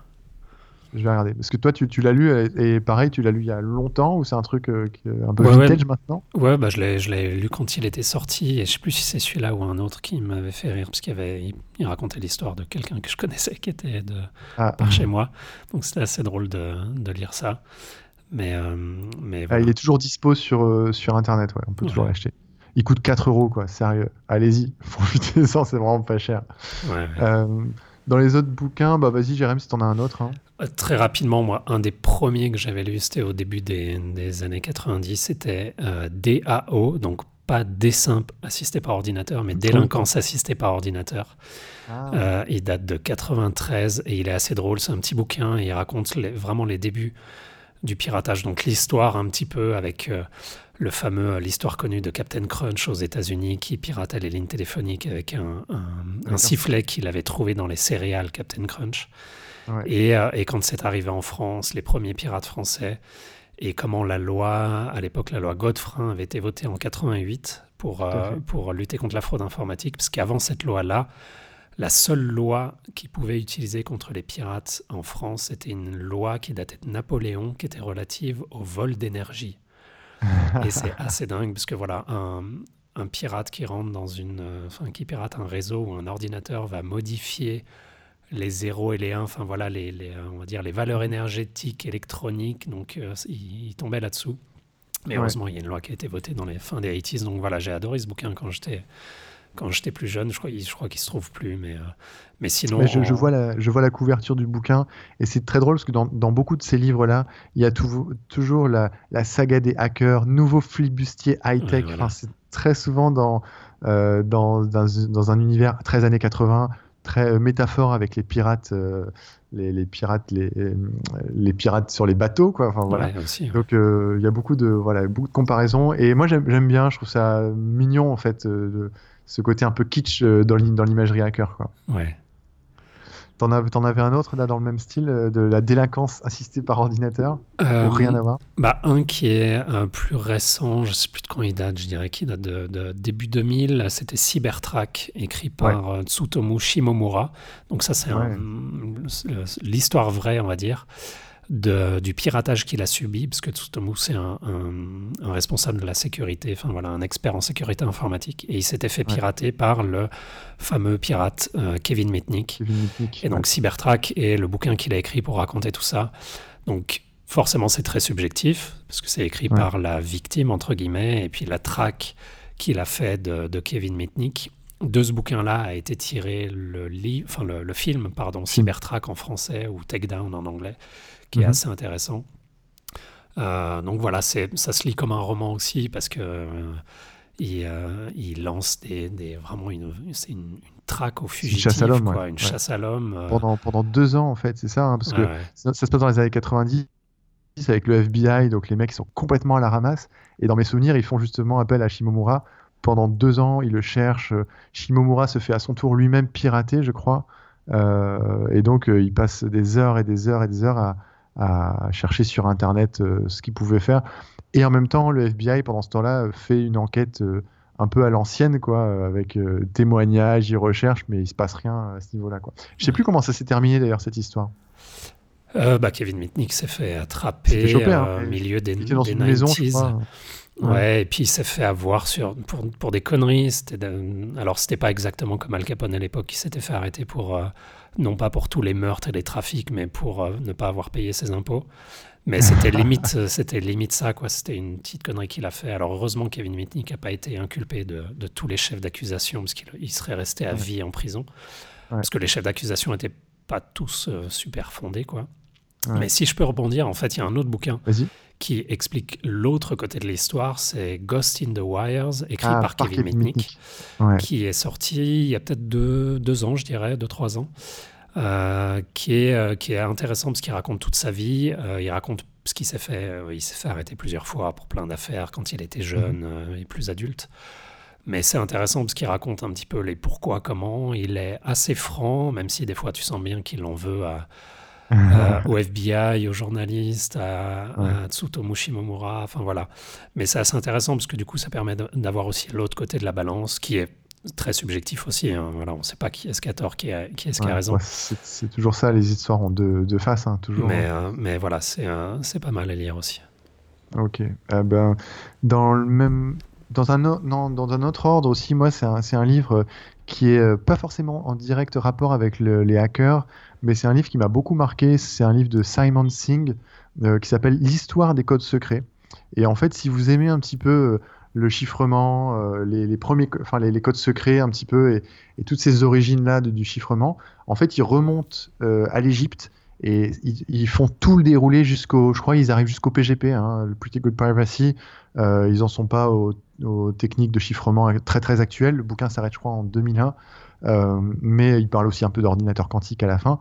S3: Je vais regarder. Parce que toi, tu, tu l'as lu, et pareil, tu l'as lu il y a longtemps, ou c'est un truc euh, qui est un peu vintage maintenant?
S4: Ouais, bah, je l'ai lu quand il était sorti, et je sais plus si c'est celui-là ou un autre qui m'avait fait rire, parce qu'il avait, il, racontait l'histoire de quelqu'un que je connaissais qui était de, ah. par chez moi. Donc c'était assez drôle de, de, lire ça. Mais, euh, mais
S3: ah, il est toujours dispo sur, euh, sur Internet, ouais, on peut toujours l'acheter. Il coûte 4 euros, quoi, sérieux. Allez-y, profitez-en, c'est vraiment pas cher. Ouais, dans les autres bouquins, bah vas-y Jérém, si t'en as un autre. Hein.
S4: Euh, très rapidement, moi, un des premiers que j'avais lu, c'était au début des, années 90, c'était euh, DAO, donc pas dessin assisté par ordinateur, mais délinquance assistée par ordinateur. Ah. Euh, il date de 93 et il est assez drôle. C'est un petit bouquin et il raconte vraiment les débuts du piratage. Donc l'histoire un petit peu avec le fameux, euh, l'histoire connue de Captain Crunch aux États-Unis qui piratait les lignes téléphoniques avec un, sifflet qu'il avait trouvé dans les céréales Captain Crunch. Euh, et, quand c'est arrivé en France, les premiers pirates français, et comment la loi, à l'époque la loi Godefrein avait été votée en 88 pour, euh, pour lutter contre la fraude informatique, parce qu'avant cette loi-là, la seule loi qui pouvait utiliser contre les pirates en France, c'était une loi qui datait de Napoléon, qui était relative au vol d'énergie. et c'est assez dingue parce que voilà, un, un, pirate qui rentre dans une, euh, enfin qui pirate un réseau ou un ordinateur va modifier les zéros et les 1, enfin voilà, les, les, on va dire les valeurs énergétiques électroniques, donc euh, il, tombait là-dessous. Mais heureusement, il y a une loi qui a été votée dans les fins des 80s, donc voilà, j'ai adoré ce bouquin quand j'étais quand j'étais plus jeune. Je crois, je crois qu'il se trouve plus, mais, euh, mais sinon.
S3: je, vois la, je vois la couverture du bouquin et c'est très drôle parce que dans, dans beaucoup de ces livres-là, il y a toujours la, la, saga des hackers, nouveau flibustier high-tech. enfin, c'est très souvent dans, euh, dans, dans, dans, un univers très années 80, très euh, métaphore avec les pirates. les, les, pirates les, les pirates sur les bateaux quoi enfin voilà donc il y a beaucoup de voilà beaucoup de comparaisons et moi j'aime bien je trouve ça mignon en fait ce côté un peu kitsch euh, dans l'imagerie hacker. Quoi.
S4: Ouais.
S3: T'en, avais un autre là dans le même style euh, de la délinquance assistée par ordinateur? Euh, rien à voir?
S4: bah, Un qui est plus récent, je sais plus de quand il date, je dirais qu'il date de, début 2000, c'était Cybertrack, écrit par Tsutomu Shimomura. Donc ça c'est l'histoire vraie on va dire du piratage qu'il a subi, parce que Tsutomu, c'est un, responsable de la sécurité, enfin voilà, un expert en sécurité informatique, et il s'était fait pirater par le fameux pirate euh, Kevin Mitnick. et donc Cybertrack est le bouquin qu'il a écrit pour raconter tout ça. Donc forcément, c'est très subjectif, parce que c'est écrit par la victime, entre guillemets, et puis la track qu'il a fait de, Kevin Mitnick. De ce bouquin-là a été tiré le, enfin le, le film, pardon, Cybertrack en français ou Takedown en anglais, qui est mhm. assez intéressant. Euh, donc voilà, ça se lit comme un roman aussi parce que euh, euh, il, lance des, des vraiment une, c'est une, traque au fugitif, une chasse à l'homme, une chasse à l'homme.
S3: Pendant, pendant deux ans en fait, c'est ça, hein, parce que ça, se passe dans les années 90 avec le FBI, donc les mecs sont complètement à la ramasse. Et dans mes souvenirs, ils font justement appel à Shimomura pendant deux ans, il le cherche. Shimomura se fait à son tour lui-même pirater, je crois. et donc, il passe des heures et des heures et des heures à, à chercher sur Internet ce qu'il pouvait faire. Et en même temps, le FBI, pendant ce temps-là, fait une enquête un peu à l'ancienne, quoi, avec témoignages, il recherche, mais il se passe rien à ce niveau-là, quoi. Je sais plus comment ça s'est terminé d'ailleurs cette histoire.
S4: Euh, bah, Kevin Mitnick s'est fait attraper hein. au milieu des,
S3: dans des une maison, je crois.
S4: Ouais. et puis il s'est fait avoir sur, pour, pour des conneries. C'était Alors, c'était pas exactement comme Al Capone à l'époque, qui s'était fait arrêter pour, euh, non pas pour tous les meurtres et les trafics, mais pour euh, ne pas avoir payé ses impôts. Mais c'était limite, c'était limite ça, quoi. C'était une petite connerie qu'il a fait. Alors, heureusement, Kevin Mitnick n'a pas été inculpé de, de tous les chefs d'accusation, parce qu'il serait resté à vie en prison. Parce que les chefs d'accusation n'étaient pas tous super fondés, quoi. Mais si je peux rebondir, en fait, il y a un autre bouquin qui explique l'autre côté de l'histoire. C'est Ghost in the Wires, écrit ah, par, Kevin Mitnick, qui est sorti il y a peut-être deux, deux, ans, je dirais, deux, trois ans. Euh, qui, est, euh, qui est intéressant parce qu'il raconte toute sa vie. Euh, il raconte ce qu'il s'est fait. il s'est fait arrêter plusieurs fois pour plein d'affaires quand il était jeune mhm. et plus adulte. Mais c'est intéressant parce qu'il raconte un petit peu les pourquoi, comment. Il est assez franc, même si des fois tu sens bien qu'il en veut à, euh, au FBI, aux journalistes, à, Tsutomu Shimomura, enfin voilà. Mais c'est assez intéressant parce que du coup, ça permet d'avoir aussi l'autre côté de la balance qui est très subjectif aussi. Hein. Voilà, on ne sait pas qui est-ce qui a tort, qui, est, qui, est qui a raison.
S3: c'est toujours ça, les histoires ont deux, faces, hein, toujours.
S4: Mais, euh, mais voilà, c'est pas mal à lire aussi.
S3: Ok. Eh ben, dans le même. Dans un, autre ordre aussi, moi, c'est un, livre qui est euh, pas forcément en direct rapport avec les hackers, mais c'est un livre qui m'a beaucoup marqué. C'est un livre de Simon Singh euh, qui s'appelle L'histoire des codes secrets. Et en fait, si vous aimez un petit peu euh, le chiffrement, euh, les, premiers, enfin les, codes secrets un petit peu et, toutes ces origines là du chiffrement, en fait, ils remontent à l'Égypte et ils, font tout le déroulé jusqu'au, je crois, ils arrivent jusqu'au PGP, hein, le Pretty Good Privacy. ils en sont pas aux, aux, techniques de chiffrement très très actuelles. Le bouquin s'arrête, je crois, en 2001. Euh, mais il parle aussi un peu d'ordinateur quantique à la fin.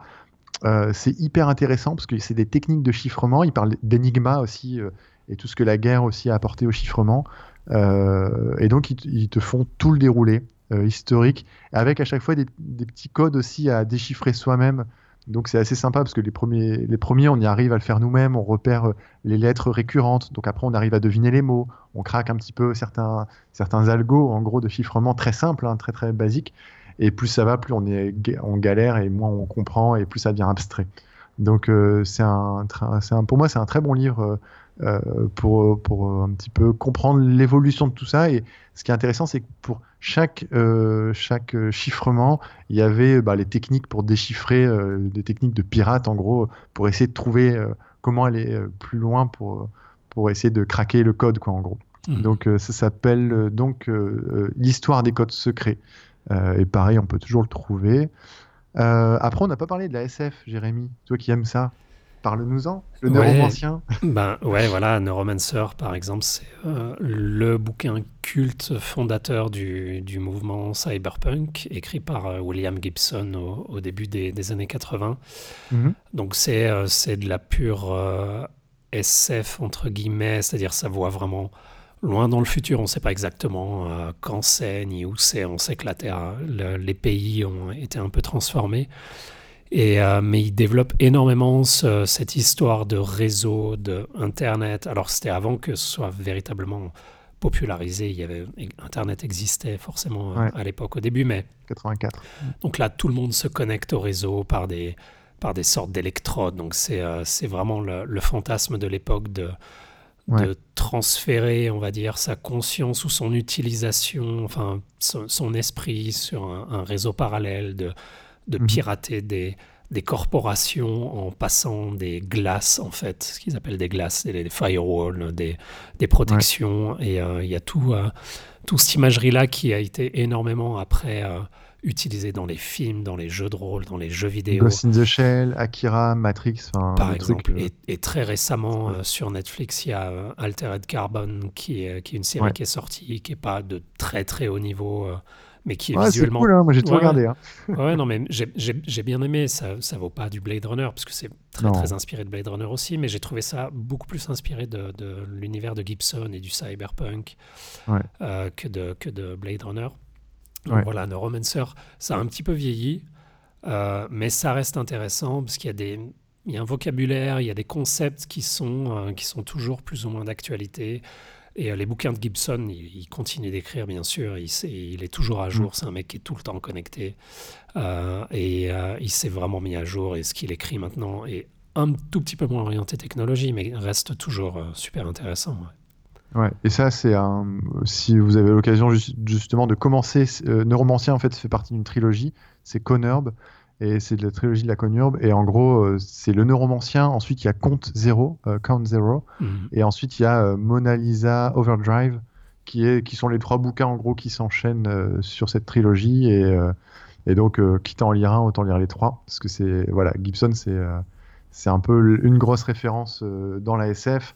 S3: Euh, c'est hyper intéressant parce que c'est des techniques de chiffrement. Il parle d'énigma aussi euh, et tout ce que la guerre aussi a apporté au chiffrement. et donc, ils, te font tout le déroulé historique, avec à chaque fois des, petits codes aussi à déchiffrer soi-même. Donc, c'est assez sympa parce que les premiers, les premiers, on y arrive à le faire nous-mêmes, on repère les lettres récurrentes. Donc, après, on arrive à deviner les mots, on craque un petit peu certains, certains algos, en gros, de chiffrement très simple, hein, très très basique. Et plus ça va, plus on est en galère et moins on comprend et plus ça devient abstrait. Donc euh, c'est un, un, pour moi c'est un très bon livre euh, pour, pour un petit peu comprendre l'évolution de tout ça. Et ce qui est intéressant, c'est que pour chaque, euh, chaque chiffrement, il y avait bah, les techniques pour déchiffrer, des techniques de pirates en gros, pour essayer de trouver comment aller plus loin pour, pour essayer de craquer le code quoi en gros. Mmh. Donc ça s'appelle donc l'histoire des codes secrets. Euh, et pareil, on peut toujours le trouver. Euh, après, on n'a pas parlé de la SF, Jérémy. Toi qui aimes ça, parle-nous-en. Le neuromancien.
S4: ben ouais, voilà, Neuromancer, par exemple, c'est euh, le bouquin culte fondateur du, du, mouvement cyberpunk, écrit par William Gibson au, début des, années 80. Mhm. Donc c'est c'est de la pure SF entre guillemets, c'est-à-dire ça voit vraiment loin dans le futur. On ne sait pas exactement euh, quand c'est ni où c'est. On sait que la Terre, les pays ont été un peu transformés. Et, euh, mais il développe énormément cette histoire de réseau, de Internet. Alors c'était avant que ce soit véritablement popularisé. Il y avait Internet existait forcément euh, à l'époque au début, mais
S3: 84.
S4: Donc là, tout le monde se connecte au réseau par des par des sortes d'électrodes. Donc c'est c'est vraiment le, le, fantasme de l'époque de de transférer, on va dire, sa conscience ou son utilisation, enfin son, esprit sur un, réseau parallèle, de, de mhm. pirater des, des corporations en passant des glaces, en fait, ce qu'ils appellent des glaces, des, firewalls, des, des protections. Et euh, il y a tout, euh, tout cette imagerie-là qui a été énormément après euh, utilisé dans les films, dans les jeux de rôle, dans les jeux vidéo.
S3: Ghost in the Shell, Akira, Matrix.
S4: Par exemple. Et, très récemment, euh, sur Netflix, il y a euh, Altered Carbon, qui est, qui est une série qui est sortie, qui n'est pas de très très haut niveau, euh, mais qui est
S3: Ouais, c'est
S4: visuellement.
S3: cool, hein, moi j'ai tout
S4: Ouais,
S3: regardé. hein.
S4: Ouais, non, mais j'ai- bien aimé. Ça, ça vaut pas du Blade Runner, parce que c'est très,
S3: Non.
S4: très inspiré de Blade Runner aussi, mais j'ai trouvé ça beaucoup plus inspiré de, de l'univers de Gibson et du cyberpunk
S3: Ouais.
S4: euh, que, de, que de Blade Runner. Donc. Voilà, Neuromancer, ça a un petit peu vieilli, euh, mais ça reste intéressant, parce qu'il y a des. Il y a un vocabulaire, il y a des concepts qui sont, euh, qui sont toujours plus ou moins d'actualité. Et euh, les bouquins de Gibson, il, il continue d'écrire, bien sûr. Il, est toujours à jour. C'est un mec qui est tout le temps connecté. Euh, et euh, il s'est vraiment mis à jour. Et ce qu'il écrit maintenant est un tout petit peu moins orienté technologie, mais reste toujours super intéressant. ouais.
S3: Ouais, et ça, c'est un. Si vous avez l'occasion ju- justement de commencer, euh, Neuromancien en fait fait partie d'une trilogie. C'est Conurb et c'est de la trilogie de la Conurb. Et en gros, euh, c'est le Neuromancien. Ensuite, il y a Compte Zero, euh, Count Zero,
S4: Mhm.
S3: et ensuite il y a euh, Mona Lisa Overdrive, qui est qui sont les trois bouquins en gros qui s'enchaînent euh, sur cette trilogie. Et, euh, et donc, euh, quitte à en lire un, autant lire les trois, parce que c'est voilà, Gibson, c'est euh, c'est un peu une grosse référence euh, dans la SF.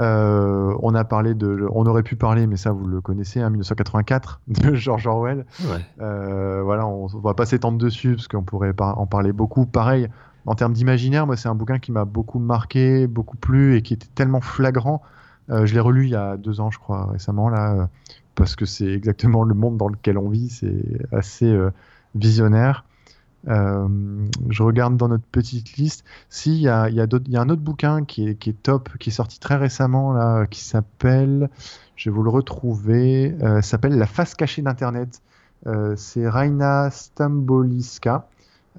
S3: Euh, on a parlé de, on aurait pu parler, mais ça vous le connaissez, hein, 1984 de George Orwell.
S4: Ouais.
S3: Euh, voilà, on, on va pas s'étendre dessus parce qu'on pourrait par- en parler beaucoup. Pareil, en termes d'imaginaire, moi c'est un bouquin qui m'a beaucoup marqué, beaucoup plu et qui était tellement flagrant. Euh, je l'ai relu il y a deux ans, je crois, récemment là, parce que c'est exactement le monde dans lequel on vit. C'est assez visionnaire. Euh, je regarde dans notre petite liste. Si, il y a, un autre bouquin qui est, top, qui est sorti très récemment, là, qui s'appelle, je vais vous le retrouver, euh, s'appelle La face cachée d'Internet. Euh, c'est Raina Stamboliska.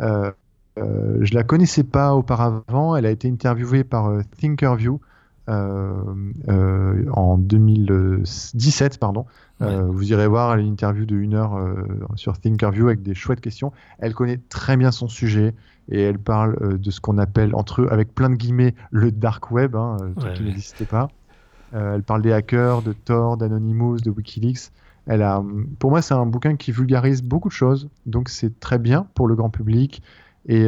S3: Euh, je la connaissais pas auparavant. Elle a été interviewée par euh, Thinkerview en 2017, pardon. Euh, vous irez voir une interview de une heure euh, sur Thinkerview avec des chouettes questions. Elle connaît très bien son sujet et elle parle euh, de ce qu'on appelle entre eux, avec plein de guillemets, le dark web, hein,
S4: Ouais,
S3: qui n'existait pas. Elle parle des hackers, de Tor, d'Anonymous, de WikiLeaks. Elle a, pour moi, c'est un bouquin qui vulgarise beaucoup de choses, donc c'est très bien pour le grand public. Et,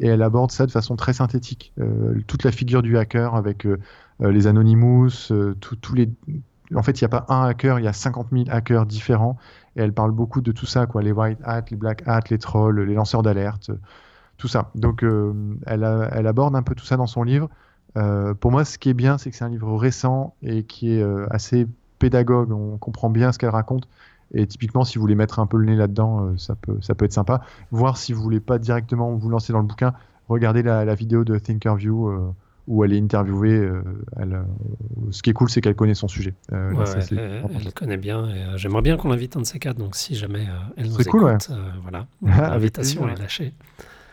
S3: et elle aborde ça de façon très synthétique. Toute la figure du hacker avec les Anonymous, tout- tous les. En fait, il n'y a pas un hacker, il y a 50 000 hackers différents. Et elle parle beaucoup de tout ça, quoi. Les white hats, les black hats, les trolls, les lanceurs d'alerte, euh, tout ça. Donc, euh, elle, aborde un peu tout ça dans son livre. Euh, pour moi, ce qui est bien, c'est que c'est un livre récent et qui est assez pédagogue. On comprend bien ce qu'elle raconte. Et typiquement, si vous voulez mettre un peu le nez là-dedans, ça, peut, être sympa. Voir si vous voulez pas directement vous lancer dans le bouquin, regardez la, vidéo de Thinkerview où elle est interviewée. euh, elle, euh, ce qui est cool, c'est qu'elle connaît son sujet. Euh,
S4: Ouais,
S3: ça,
S4: elle,
S3: important.
S4: elle connaît bien. et, euh, J'aimerais bien qu'on l'invite un de ces quatre. Donc, si jamais euh, elle nous écoute,
S3: cool, ouais.
S4: euh, voilà, l'invitation est lâchée.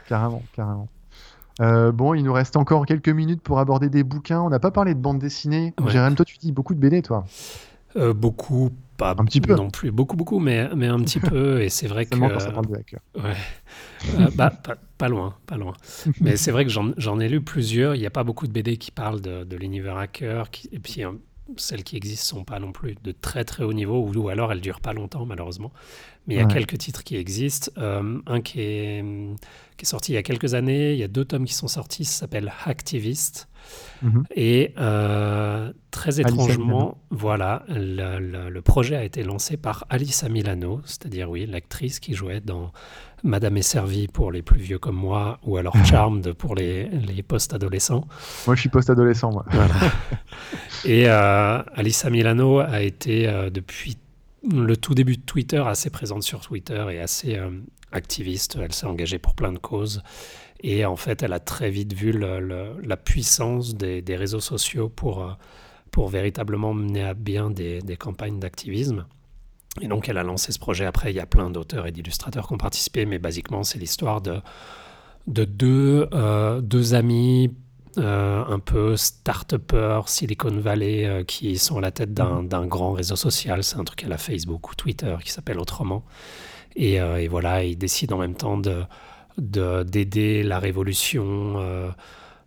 S3: Carrément, carrément. Euh, bon, il nous reste encore quelques minutes pour aborder des bouquins. On n'a pas parlé de bande dessinée.
S4: Ouais.
S3: Jérém, toi, tu dis beaucoup de BD, toi.
S4: Euh, beaucoup, pas
S3: Un petit peu.
S4: non plus, beaucoup, beaucoup, mais, mais un petit peu. Et c'est vrai que.
S3: Ça de hackers.
S4: Ouais. Euh, bah, pas, pas loin, pas loin. Mais c'est vrai que j'en ai lu plusieurs. Il n'y a pas beaucoup de BD qui parlent de, de l'univers hacker. qui- et puis, euh, celles qui existent sont pas non plus de très très haut niveau, ou, ou alors elles durent pas longtemps, malheureusement. Mais il y a quelques titres qui existent. Euh, un qui est, qui est sorti il y a quelques années. Il y a deux tomes qui sont sortis. Ça s'appelle Hacktivist.
S3: Mhm.
S4: Et euh, très étrangement, voilà, le, le- le projet a été lancé par Alissa Milano, c'est-à-dire, oui, l'actrice qui jouait dans Madame est servie pour les plus vieux comme moi, ou alors Charmed pour les, les post-adolescents.
S3: Moi, je suis post-adolescent, moi.
S4: Voilà. Et euh, Alissa Milano a été, euh, depuis le tout début de Twitter, assez présente sur Twitter et assez euh, activiste. Elle s'est engagée pour plein de causes. Et en fait, elle a très vite vu le- le- la puissance des, des réseaux sociaux pour, euh, pour véritablement mener à bien des, des campagnes d'activisme. Et donc, elle a lancé ce projet. Après, il y a plein d'auteurs et d'illustrateurs qui ont participé, mais basiquement, c'est l'histoire de, de deux, euh, deux amis euh, un peu start-upers, Silicon Valley, euh, qui sont à la tête d'un d'un grand réseau social. C'est un truc à la Facebook ou Twitter qui s'appelle Autrement. Et, et voilà, ils décident en même temps de de- d'aider la révolution.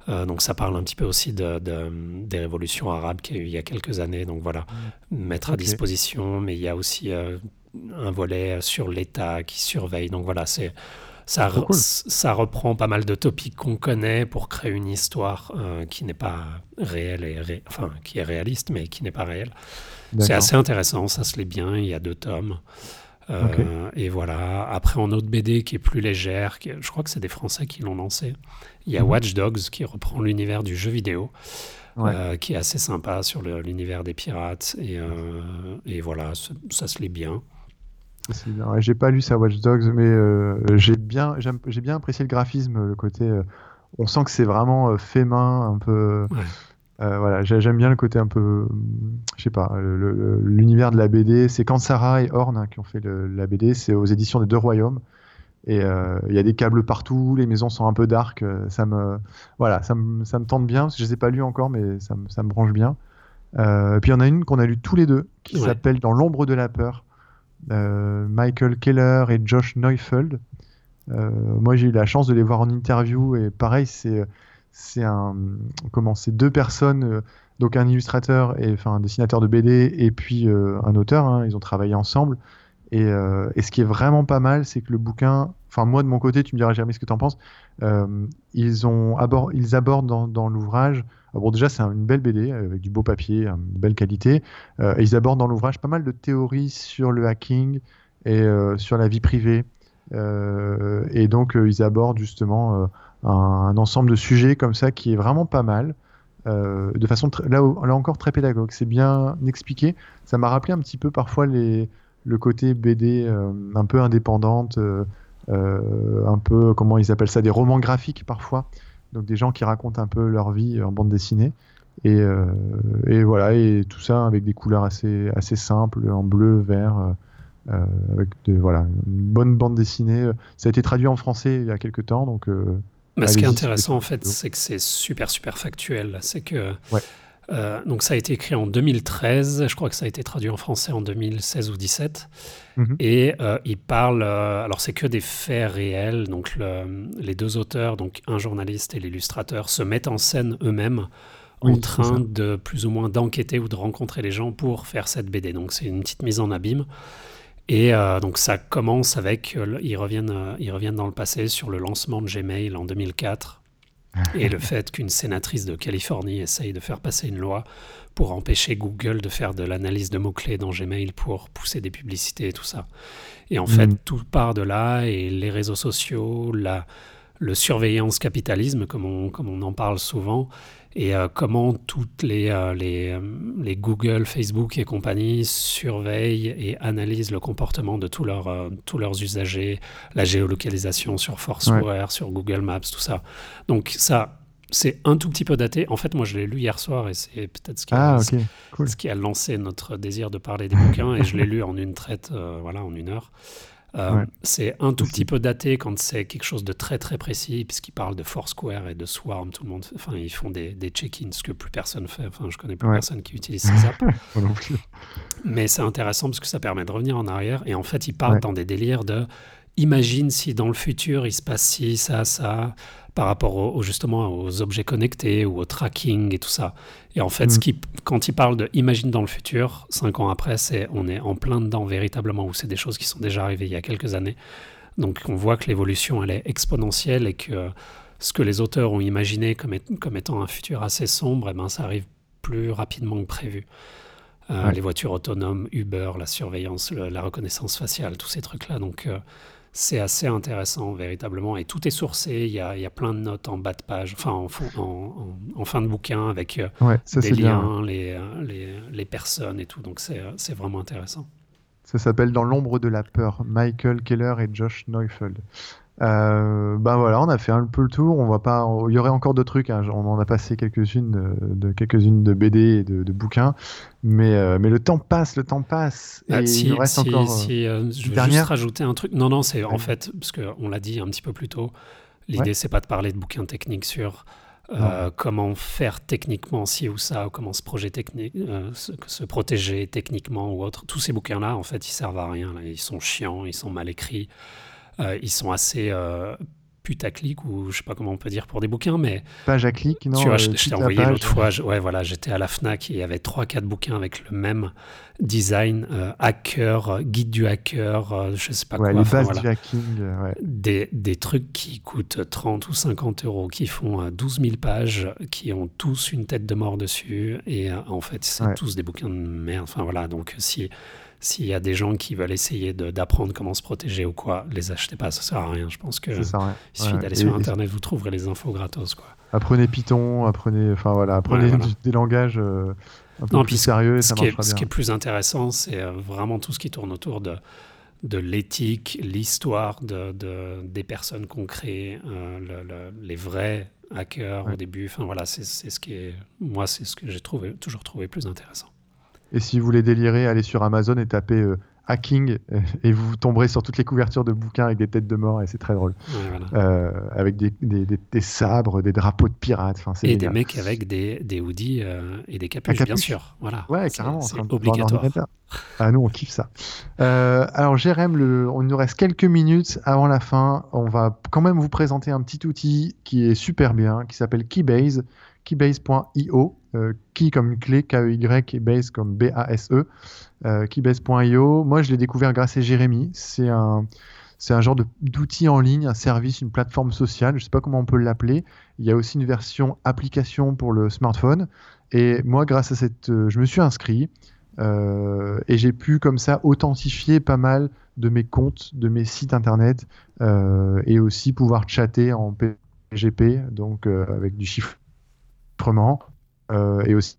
S4: Euh, euh, donc ça parle un petit peu aussi de, de- des révolutions arabes qu'il y a eu il y a quelques années. Donc voilà, mettre à disposition, mais il y a aussi euh, un volet sur l'État qui surveille. Donc voilà, c'est ça,
S3: Trop cool.
S4: ça reprend pas mal de topics qu'on connaît pour créer une histoire euh, qui n'est pas réelle et ré- enfin qui est réaliste mais qui n'est pas réelle. C'est assez intéressant, ça se lit bien. Il y a deux tomes. Euh. Et voilà. Après, en autre BD qui est plus légère, qui- je crois que c'est des Français qui l'ont lancé. Il y a
S3: Mhm.
S4: Watch Dogs qui reprend l'univers du jeu vidéo,
S3: Ouais.
S4: euh, qui est assez sympa sur l'univers des pirates. Et, euh, et voilà, ça, ça se lit bien.
S3: Ouais, j'ai pas lu ça Watch Dogs, mais euh, j'ai bien, j'ai bien apprécié le graphisme, le côté. on sent que c'est vraiment fait main, un peu.
S4: Ouais.
S3: voilà, j'ai- j'aime bien le côté un peu, je sais pas, l'univers de la BD. C'est Kansara et Horn hein, qui ont fait le- la BD. C'est aux éditions des Deux Royaumes. Et euh, il y a des câbles partout, les maisons sont un peu dark. euh, Ça me, voilà, ça me, ça me tente bien. parce que Je les ai pas lus encore, mais ça me, ça me branche bien. Euh, puis il y en a une qu'on a lu tous les deux, qui
S4: Ouais.
S3: s'appelle Dans l'ombre de la peur. Euh, Michael Keller et Josh Neufeld. Moi, j'ai eu la chance de les voir en interview et pareil, c'est c'est un comment c'est deux personnes, donc un illustrateur et enfin un dessinateur de BD et puis un auteur. hein, ils ont travaillé ensemble. Et, euh, et ce qui est vraiment pas mal, c'est que le bouquin, enfin moi de mon côté, tu me diras jamais ce que tu en penses. euh, ils ont ils abordent dans, l'ouvrage. ah Bon, déjà, c'est un- une belle BD avec du beau papier, une belle qualité. Euh, ils abordent dans l'ouvrage pas mal de théories sur le hacking et euh, sur la vie privée. Euh, et donc, euh, ils abordent justement euh, un, ensemble de sujets comme ça qui est vraiment pas mal. euh, de façon là, là encore très pédagogue. C'est bien expliqué. Ça m'a rappelé un petit peu parfois les, le côté BD euh, un peu indépendante, euh, euh, un peu, comment ils appellent ça, des romans graphiques parfois. Donc des gens qui racontent un peu leur vie en bande dessinée. Et, euh, et voilà, et tout ça avec des couleurs assez, assez simples, en bleu, vert, euh, avec de, voilà, une bonne bande dessinée. Ça a été traduit en français il y a quelques temps, donc euh,
S4: Mais ce qui est intéressant, en fait, c'est que c'est super, super factuel. C'est que.
S3: Ouais.
S4: Euh, donc, ça a été écrit en 2013. Je crois que ça a été traduit en français en 2016 ou 2017.
S3: Mhm.
S4: Et euh, il parle. euh, alors, c'est que des faits réels. Donc, le- les deux auteurs, donc un journaliste et l'illustrateur, se mettent en scène eux-mêmes en
S3: Oui,
S4: train de plus ou moins d'enquêter ou de rencontrer les gens pour faire cette BD. Donc, c'est une petite mise en abîme. Et euh, donc ça commence avec, ils, reviennent, ils reviennent dans le passé sur le lancement de Gmail en 2004 et le fait qu'une sénatrice de Californie essaye de faire passer une loi pour empêcher Google de faire de l'analyse de mots-clés dans Gmail pour pousser des publicités et tout ça. Et en fait,
S3: Mhm.
S4: tout part de là et les réseaux sociaux, la, le surveillance capitalisme, comme on, comme on en parle souvent, et euh, comment toutes les, euh, les, euh, les Google, Facebook et compagnie surveillent et analysent le comportement de tous leurs, euh, tous leurs usagers, la géolocalisation sur Foursquare, sur Google Maps, tout ça. Donc ça, c'est un tout petit peu daté. En fait, moi, je l'ai lu hier soir et c'est peut-être ce qui, a,
S3: Ah, cool.
S4: ce qui a lancé notre désir de parler des bouquins et je l'ai lu en une traite, voilà, en une heure. Euh,
S3: Ouais.
S4: C'est un tout petit peu daté quand c'est quelque chose de très très précis, puisqu'ils parlent de Foursquare et de Swarm, tout le monde, enfin ils font des, des check-ins, ce que plus personne fait, enfin je connais plus
S3: Ouais.
S4: personne qui utilise ces apps, mais c'est intéressant parce que ça permet de revenir en arrière, et en fait ils partent
S3: Ouais.
S4: dans des délires de, imagine si dans le futur il se passe ci, ça, ça, par rapport au, au- justement aux objets connectés ou au tracking et tout ça. Et en fait, ce
S3: Mm.
S4: qui, quand il parle de imagine dans le futur, cinq ans après, c'est on est en plein dedans véritablement, ou c'est des choses qui sont déjà arrivées il y a quelques années. Donc on voit que l'évolution elle est exponentielle et que ce que les auteurs ont imaginé comme, est- comme étant un futur assez sombre, eh ben, ça arrive plus rapidement que prévu. Euh,
S3: Ouais.
S4: Les voitures autonomes, Uber, la surveillance, le- la reconnaissance faciale, tous ces trucs-là. Donc euh, c'est assez intéressant véritablement. Et tout est sourcé. Il y a, il y a plein de notes en bas de page, enfin en, fond- en- en- en fin de bouquin avec euh,
S3: Ouais, ça
S4: des
S3: bien.
S4: liens, les, euh, les, les personnes et tout. Donc c'est euh, c'est vraiment intéressant.
S3: Ça s'appelle Dans l'ombre de la peur, Michael Keller et Josh Neufeld. Euh, ben voilà, on a fait un peu le tour. On va pas, il y aurait encore d'autres trucs. hein. On en a passé quelques-unes de, de quelques-unes de BD et de, de bouquins, mais euh, mais le temps passe, le temps passe et
S4: Ah,
S3: il
S4: si,
S3: nous reste
S4: si-
S3: encore.
S4: si, euh, je veux
S3: dernière
S4: juste rajouter un truc. Non, non, c'est en fait, parce qu'on l'a dit un petit peu plus tôt, l'idée,
S3: Ouais.
S4: c'est pas de parler de bouquins techniques sur comment faire techniquement ci ou ça, ou comment se, projet technique, se, se protéger techniquement ou autre. Tous ces bouquins-là, en fait, ils servent à rien. là. Ils sont chiants, ils sont mal écrits, ils sont assez euh, putaclic, ou je sais pas comment on peut dire pour des bouquins, mais
S3: page à clic, non
S4: tu vois,
S3: euh,
S4: je, je
S3: toute
S4: t'ai envoyé l'autre fois. je- ouais, voilà, j'étais à la Fnac et il y avait trois, quatre bouquins avec le même design, euh, hacker, euh, guide du hacker, euh, je sais pas
S3: Ouais,
S4: quoi.
S3: les
S4: enfin,
S3: bases
S4: voilà.
S3: du hacking. euh, ouais.
S4: Des, des trucs qui coûtent 30 ou 50 euros, qui font euh, 12 000 pages, qui ont tous une tête de mort dessus. Et euh, en fait, c'est
S3: Ouais.
S4: tous des bouquins de merde. Enfin voilà, donc si, s'il y a des gens qui veulent essayer d'apprendre comment se protéger ou quoi, les achetez pas, ça sert à rien. Je pense que
S3: ça, ouais.
S4: il suffit
S3: Ouais.
S4: d'aller sur
S3: et-
S4: Internet, vous trouverez les infos gratos. Quoi.
S3: Apprenez Python, apprenez, enfin voilà, apprenez
S4: voilà.
S3: des langages euh, un peu
S4: Non,
S3: plus sérieux et
S4: Ce
S3: ça
S4: qui, est,
S3: marchera
S4: ce
S3: bien.
S4: qui est plus intéressant, c'est euh, vraiment tout ce qui tourne autour de, de l'éthique, l'histoire de, de- des personnes qu'on crée, euh, le- le- les vrais hackers
S3: Ouais.
S4: au début. Enfin voilà, c'est c'est ce qui est, moi, c'est ce que j'ai trouvé, toujours trouvé plus intéressant.
S3: Et si vous voulez délirer, allez sur Amazon et tapez euh, hacking euh, et vous tomberez sur toutes les couvertures de bouquins avec des têtes de mort et c'est très drôle.
S4: Voilà.
S3: Euh, avec des, des- des- des sabres, des drapeaux de pirates.
S4: Et des mecs avec des, des hoodies euh, et des capuches, bien
S3: capuche.
S4: sûr. Voilà.
S3: Ouais, carrément.
S4: C'est obligatoire.
S3: Ah, nous, on kiffe ça. Euh, alors, Jérém, le, on nous reste quelques minutes avant la fin. On va quand même vous présenter un petit outil qui est super bien, qui s'appelle Keybase, keybase.io. Euh, key comme clé, K-E-Y, et base comme B-A-S-E. Euh, keybase.io. Moi, je l'ai découvert grâce à Jérémy. C'est un. C'est un genre d'outil en ligne, un service, une plateforme sociale, je ne sais pas comment on peut l'appeler. Il y a aussi une version application pour le smartphone. Et moi, grâce à cette, euh, je me suis inscrit euh, et j'ai pu comme ça authentifier pas mal de mes comptes, de mes sites internet et aussi pouvoir chatter en PGP, donc avec du chiffrement et aussi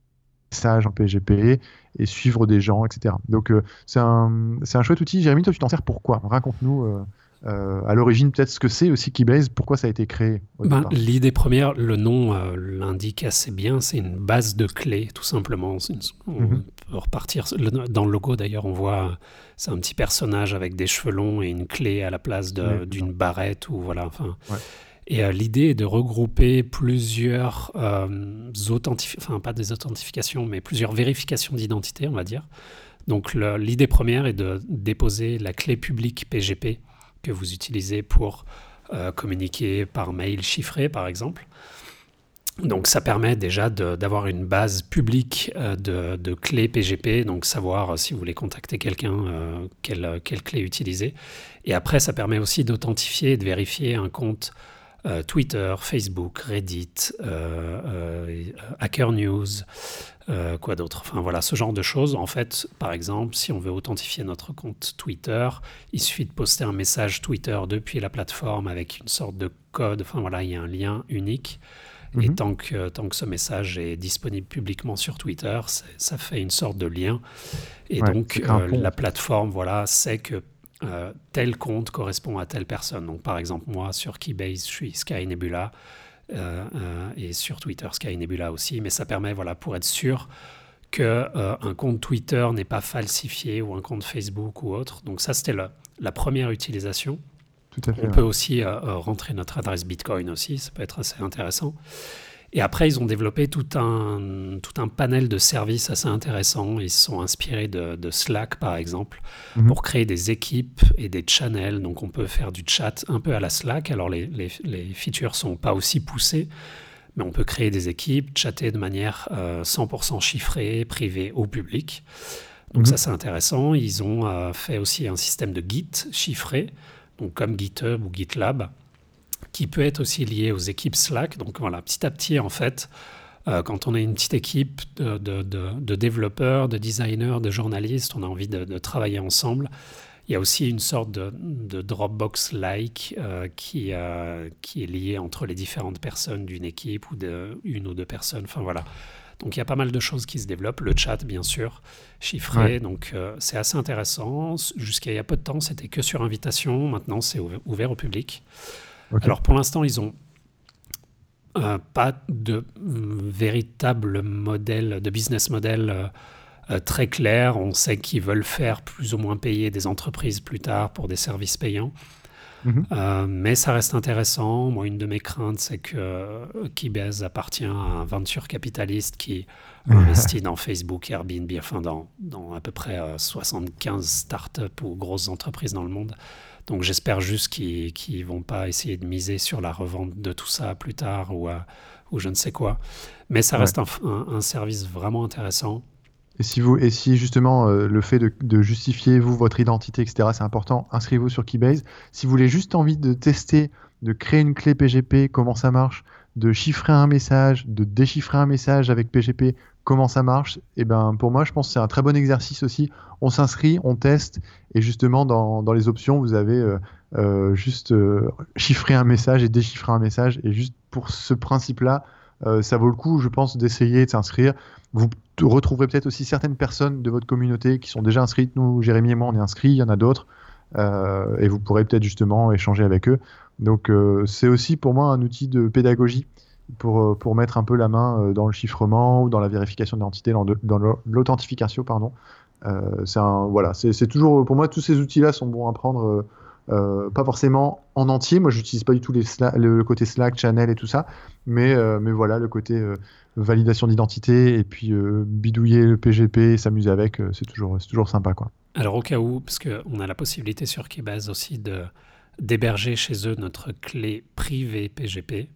S3: message en PGP et suivre des gens, etc. Donc euh, c'est un, un chouette outil. Jérémy, toi tu t'en sers pourquoi? Raconte-nous euh, euh, à l'origine peut-être ce que c'est aussi Keybase, pourquoi ça a été créé
S4: Ben. L'idée première, le nom euh, l'indique assez bien, c'est une base de clés, tout simplement. Une- on
S3: Mhm.
S4: peut repartir. le- dans le logo, d'ailleurs, on voit, euh, c'est un petit personnage avec des cheveux longs et une clé à la place d'une barrette. Ou, voilà, enfin.
S3: Ouais.
S4: Et euh, l'idée est de regrouper plusieurs euh, enfin pas des authentifications, mais plusieurs vérifications d'identité, on va dire. Donc l'idée première est de déposer la clé publique PGP que vous utilisez pour euh, communiquer par mail chiffré, par exemple. Donc ça permet déjà d'avoir une base publique euh, de, clés PGP, donc savoir si vous voulez contacter quelqu'un, quelle, quelle clé utiliser. Et après, ça permet aussi d'authentifier et de vérifier un compte euh, Twitter, Facebook, Reddit, euh, euh, Hacker News, quoi d'autre Enfin voilà, ce genre de choses. En fait, par exemple, si on veut authentifier notre compte Twitter, il suffit de poster un message Twitter depuis la plateforme avec une sorte de code. Enfin voilà, il y a un lien unique. Et
S3: Mhm.
S4: tant que, tant que ce message est disponible publiquement sur Twitter, ça fait une sorte de lien. Et
S3: Ouais,
S4: donc, euh, la plateforme voilà, sait que euh, tel compte correspond à telle personne. Donc, par exemple, moi, sur Keybase, je suis Sky Nebula. euh, euh, et sur Twitter, Sky Nebula aussi. Mais ça permet, voilà, pour être sûr que euh, un compte Twitter n'est pas falsifié ou un compte Facebook ou autre. Donc, ça, c'était la, la première utilisation.
S3: Tout à fait.
S4: On
S3: ouais.
S4: peut aussi rentrer notre adresse Bitcoin aussi, ça peut être assez intéressant. Et après, ils ont développé tout un, tout un panel de services assez intéressants. Ils se sont inspirés de, de Slack, par exemple,
S3: Mhm.
S4: pour créer des équipes et des channels. Donc, on peut faire du chat un peu à la Slack. Alors, les, les, les features sont pas aussi poussées, mais on peut créer des équipes, chatter de manière euh, 100% chiffrée, privée au public. Donc,
S3: Mhm.
S4: ça, c'est intéressant. Ils ont euh, fait aussi un système de Git chiffré, donc comme GitHub ou GitLab qui peut être aussi lié aux équipes Slack. Donc voilà, petit à petit, en fait, euh, quand on est une petite équipe de, de- de- de développeurs, de designers, de journalistes, on a envie de, travailler ensemble. Il y a aussi une sorte de, Dropbox-like euh, qui, euh, qui est lié entre les différentes personnes d'une équipe ou de une ou deux personnes. Enfin voilà. Donc il y a pas mal de choses qui se développent. Le chat, bien sûr, chiffré.
S3: Ouais.
S4: Donc euh, c'est assez intéressant. Jusqu'à il y a peu de temps, c'était que sur invitation. Maintenant, c'est ouver- ouvert au public. Alors pour l'instant, ils ont euh, pas de véritable modèle, de business model euh, euh, très clair. On sait qu'ils veulent faire plus ou moins payer des entreprises plus tard pour des services payants.
S3: Mhm.
S4: Euh, mais ça reste intéressant. Moi, une de mes craintes, c'est que Keybase appartient à un venture capitaliste qui investit dans Facebook, Airbnb, enfin dans, dans à peu près euh, 75 startups ou grosses entreprises dans le monde. Donc j'espère juste qu'ils ne vont pas essayer de miser sur la revente de tout ça plus tard ou, ou je ne sais quoi. Mais ça
S3: Ouais.
S4: reste un, un- un service vraiment intéressant.
S3: Et si, vous, et si justement euh, le fait de, de justifier vous votre identité, etc., c'est important, inscrivez-vous sur Keybase. Si vous voulez juste envie de tester, de créer une clé PGP, comment ça marche, de chiffrer un message, de déchiffrer un message avec PGP, comment ça marche Et ben pour moi, je pense que c'est un très bon exercice aussi. On s'inscrit, on teste, et justement dans, les options, vous avez euh, euh, juste euh, chiffrer un message et déchiffrer un message. Et juste pour ce principe-là, ça vaut le coup, je pense, d'essayer de s'inscrire. Vous retrouverez peut-être aussi certaines personnes de votre communauté qui sont déjà inscrites. Nous, Jérémy et moi, on est inscrits. Il y en a d'autres. Et vous pourrez peut-être justement échanger avec eux. Donc c'est aussi pour moi un outil de pédagogie pour, euh, pour mettre un peu la main euh, dans le chiffrement ou dans la vérification d'identité, dans, l'authentification, pardon. Euh, c'est voilà, c'est toujours pour moi tous ces outils-là sont bons à prendre, pas forcément en entier. Moi, j'utilise pas du tout le, côté Slack, Channel et tout ça, mais mais voilà le côté validation d'identité et puis bidouiller le PGP, s'amuser avec, c'est toujours toujours sympa quoi.
S4: Alors au cas où, parce qu'on a la possibilité sur Keybase aussi de d'héberger chez eux notre clé privée PGP.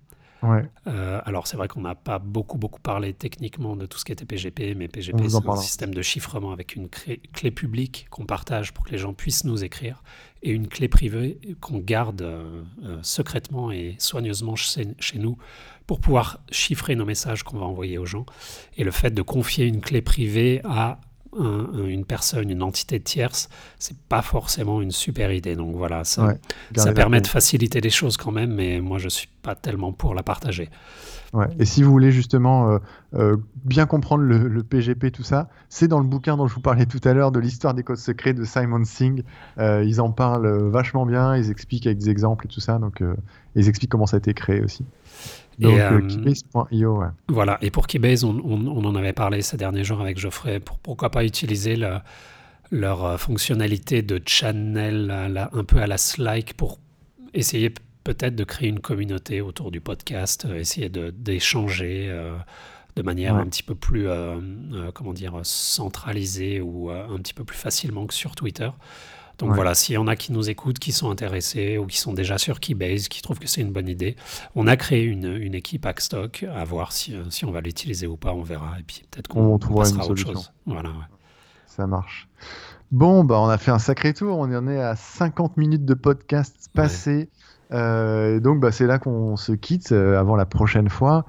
S3: Ouais.
S4: Euh, alors c'est vrai qu'on n'a pas beaucoup beaucoup parlé techniquement de tout ce qui était PGP, mais PGP c'est un système de chiffrement avec une clé, clé publique qu'on partage pour que les gens puissent nous écrire et une clé privée qu'on garde euh, euh, secrètement et soigneusement chez, chez nous pour pouvoir chiffrer nos messages qu'on va envoyer aux gens. Et le fait de confier une clé privée à un- un- une personne, une entité tierce, c'est pas forcément une super idée. Donc voilà, ça,
S3: Ouais,
S4: ça permet de faciliter les choses quand même, mais moi je suis pas tellement pour la partager.
S3: Ouais. Et si vous voulez justement euh, euh, bien comprendre le, le PGP, tout ça, c'est dans le bouquin dont je vous parlais tout à l'heure de l'histoire des codes secrets de Simon Singh. Euh, ils en parlent vachement bien, ils expliquent avec des exemples et tout ça, donc ils expliquent comment ça a été créé aussi.
S4: Et,
S3: Donc
S4: euh,
S3: euh, keybase.io, ouais.
S4: Voilà, et pour Keybase, on, on- on en avait parlé ces derniers jours avec Geoffrey, pour, pourquoi pas utiliser le- leur euh, fonctionnalité de channel un peu à la Slack pour essayer peut-être de créer une communauté autour du podcast, euh, essayer de- d'échanger euh, de manière
S3: Ouais.
S4: un petit peu plus, euh, euh, comment dire, centralisée ou euh, un petit peu plus facilement que sur Twitter. Donc
S3: Ouais.
S4: voilà, s'il y en a qui nous écoutent, qui sont intéressés ou qui sont déjà sur Keybase, qui trouvent que c'est une bonne idée, on a créé une, une équipe Hackstock, à voir si, euh, si on va l'utiliser ou pas, on verra. Et puis peut-être qu'on passera
S3: une
S4: à autre
S3: solution.
S4: chose. Voilà, ouais.
S3: Ça marche. Bon, bah, on a fait un sacré tour. On en est à 50 minutes de podcast passé. Euh, et donc, bah, c'est là qu'on se quitte euh, avant la prochaine fois.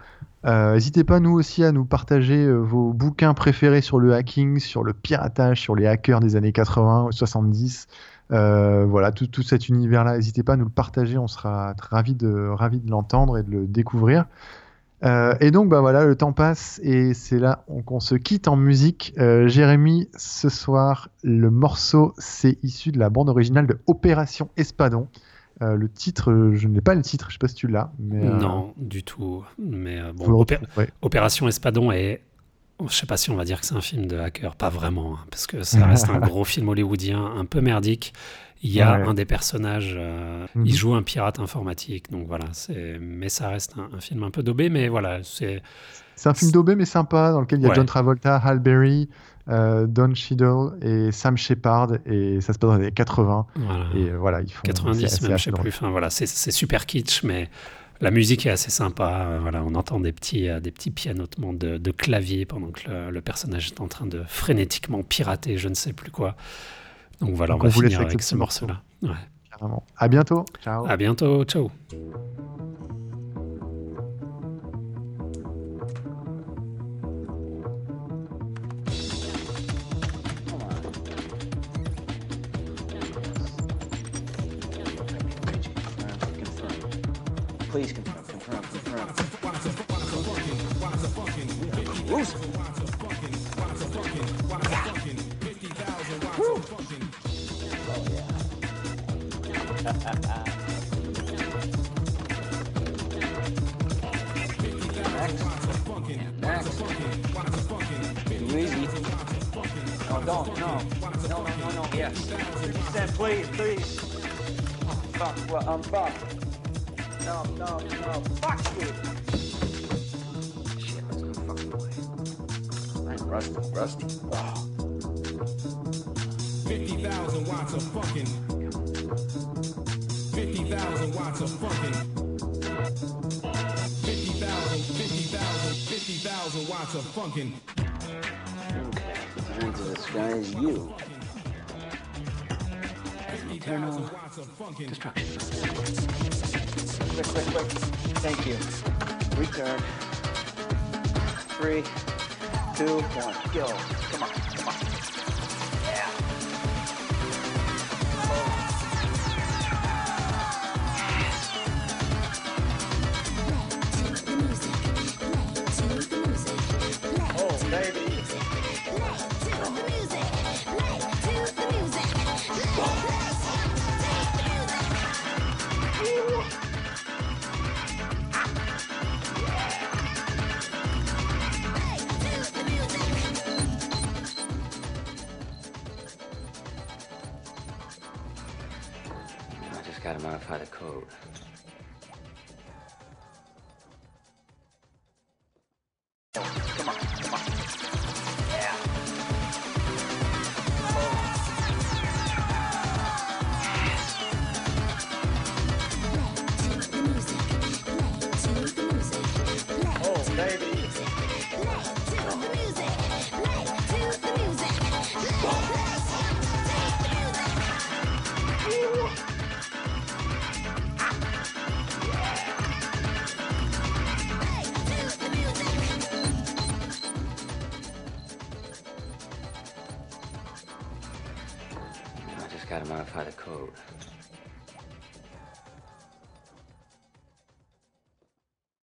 S3: Euh, N'hésitez pas, nous aussi, à nous partager euh, vos bouquins préférés sur le hacking, sur le piratage, sur les hackers des années 80 ou 70. Euh, voilà, tout, cet univers-là. N'hésitez pas à nous le partager. On sera ravis de, de l'entendre et de le découvrir. Et donc, bah voilà, le temps passe et c'est là on- qu'on se quitte en musique. Jérémy, ce soir, le morceau, c'est issu de la bande originale de Opération Espadon. Euh, le titre, je n'ai pas le titre, je sais pas si tu l'as. Mais, euh,
S4: Non, du tout. Mais euh, bon, Opé-. Opération Espadon est. Je sais pas si on va dire que c'est un film de hacker, pas vraiment, hein, parce que ça reste un gros film hollywoodien un peu merdique. Il y a
S3: Ouais.
S4: un des personnages, euh,
S3: Mhm.
S4: il joue un pirate informatique, donc voilà. Mais ça reste un, un film un peu daubé, mais voilà, c'est
S3: C'est un film daubé mais sympa dans lequel il y a
S4: Ouais.
S3: John Travolta, Hal Berry, euh, Don Cheadle et Sam Shepard et ça se passe dans les années 80
S4: voilà.
S3: et euh, voilà ils font
S4: 90
S3: c'est- c'est
S4: même, je sais plus. Enfin voilà, c'est, super kitsch, mais la musique est assez sympa. Voilà, on entend des petits, euh, des petits pianotements de, de clavier pendant que le, le personnage est en train de frénétiquement pirater, je ne sais plus quoi. Donc voilà,
S3: Donc
S4: on va
S3: on
S4: finir
S3: avec
S4: avec
S3: ce
S4: morceau-là. Ouais.
S3: À bientôt. Ciao.
S4: À bientôt, ciao.
S5: Please confirm, confirm, confirm. Don't. No. No, no, no, no. Yes. 50 Cent, please, please. Oh, fuck. Well, I'm fucked. No, no, no. Fuck you. Shit, fucking. I'm rusty, rusty. Oh.
S6: 50,000 watts of fucking. 50,000 watts of fucking. 50,000, 50,000, 50,000 watts of funkin'.
S5: Designed to disguise you. Eternal
S6: of funkin'.
S5: destruction. Quick, quick, quick. Thank you. Return. Three, two, one, go. Come on,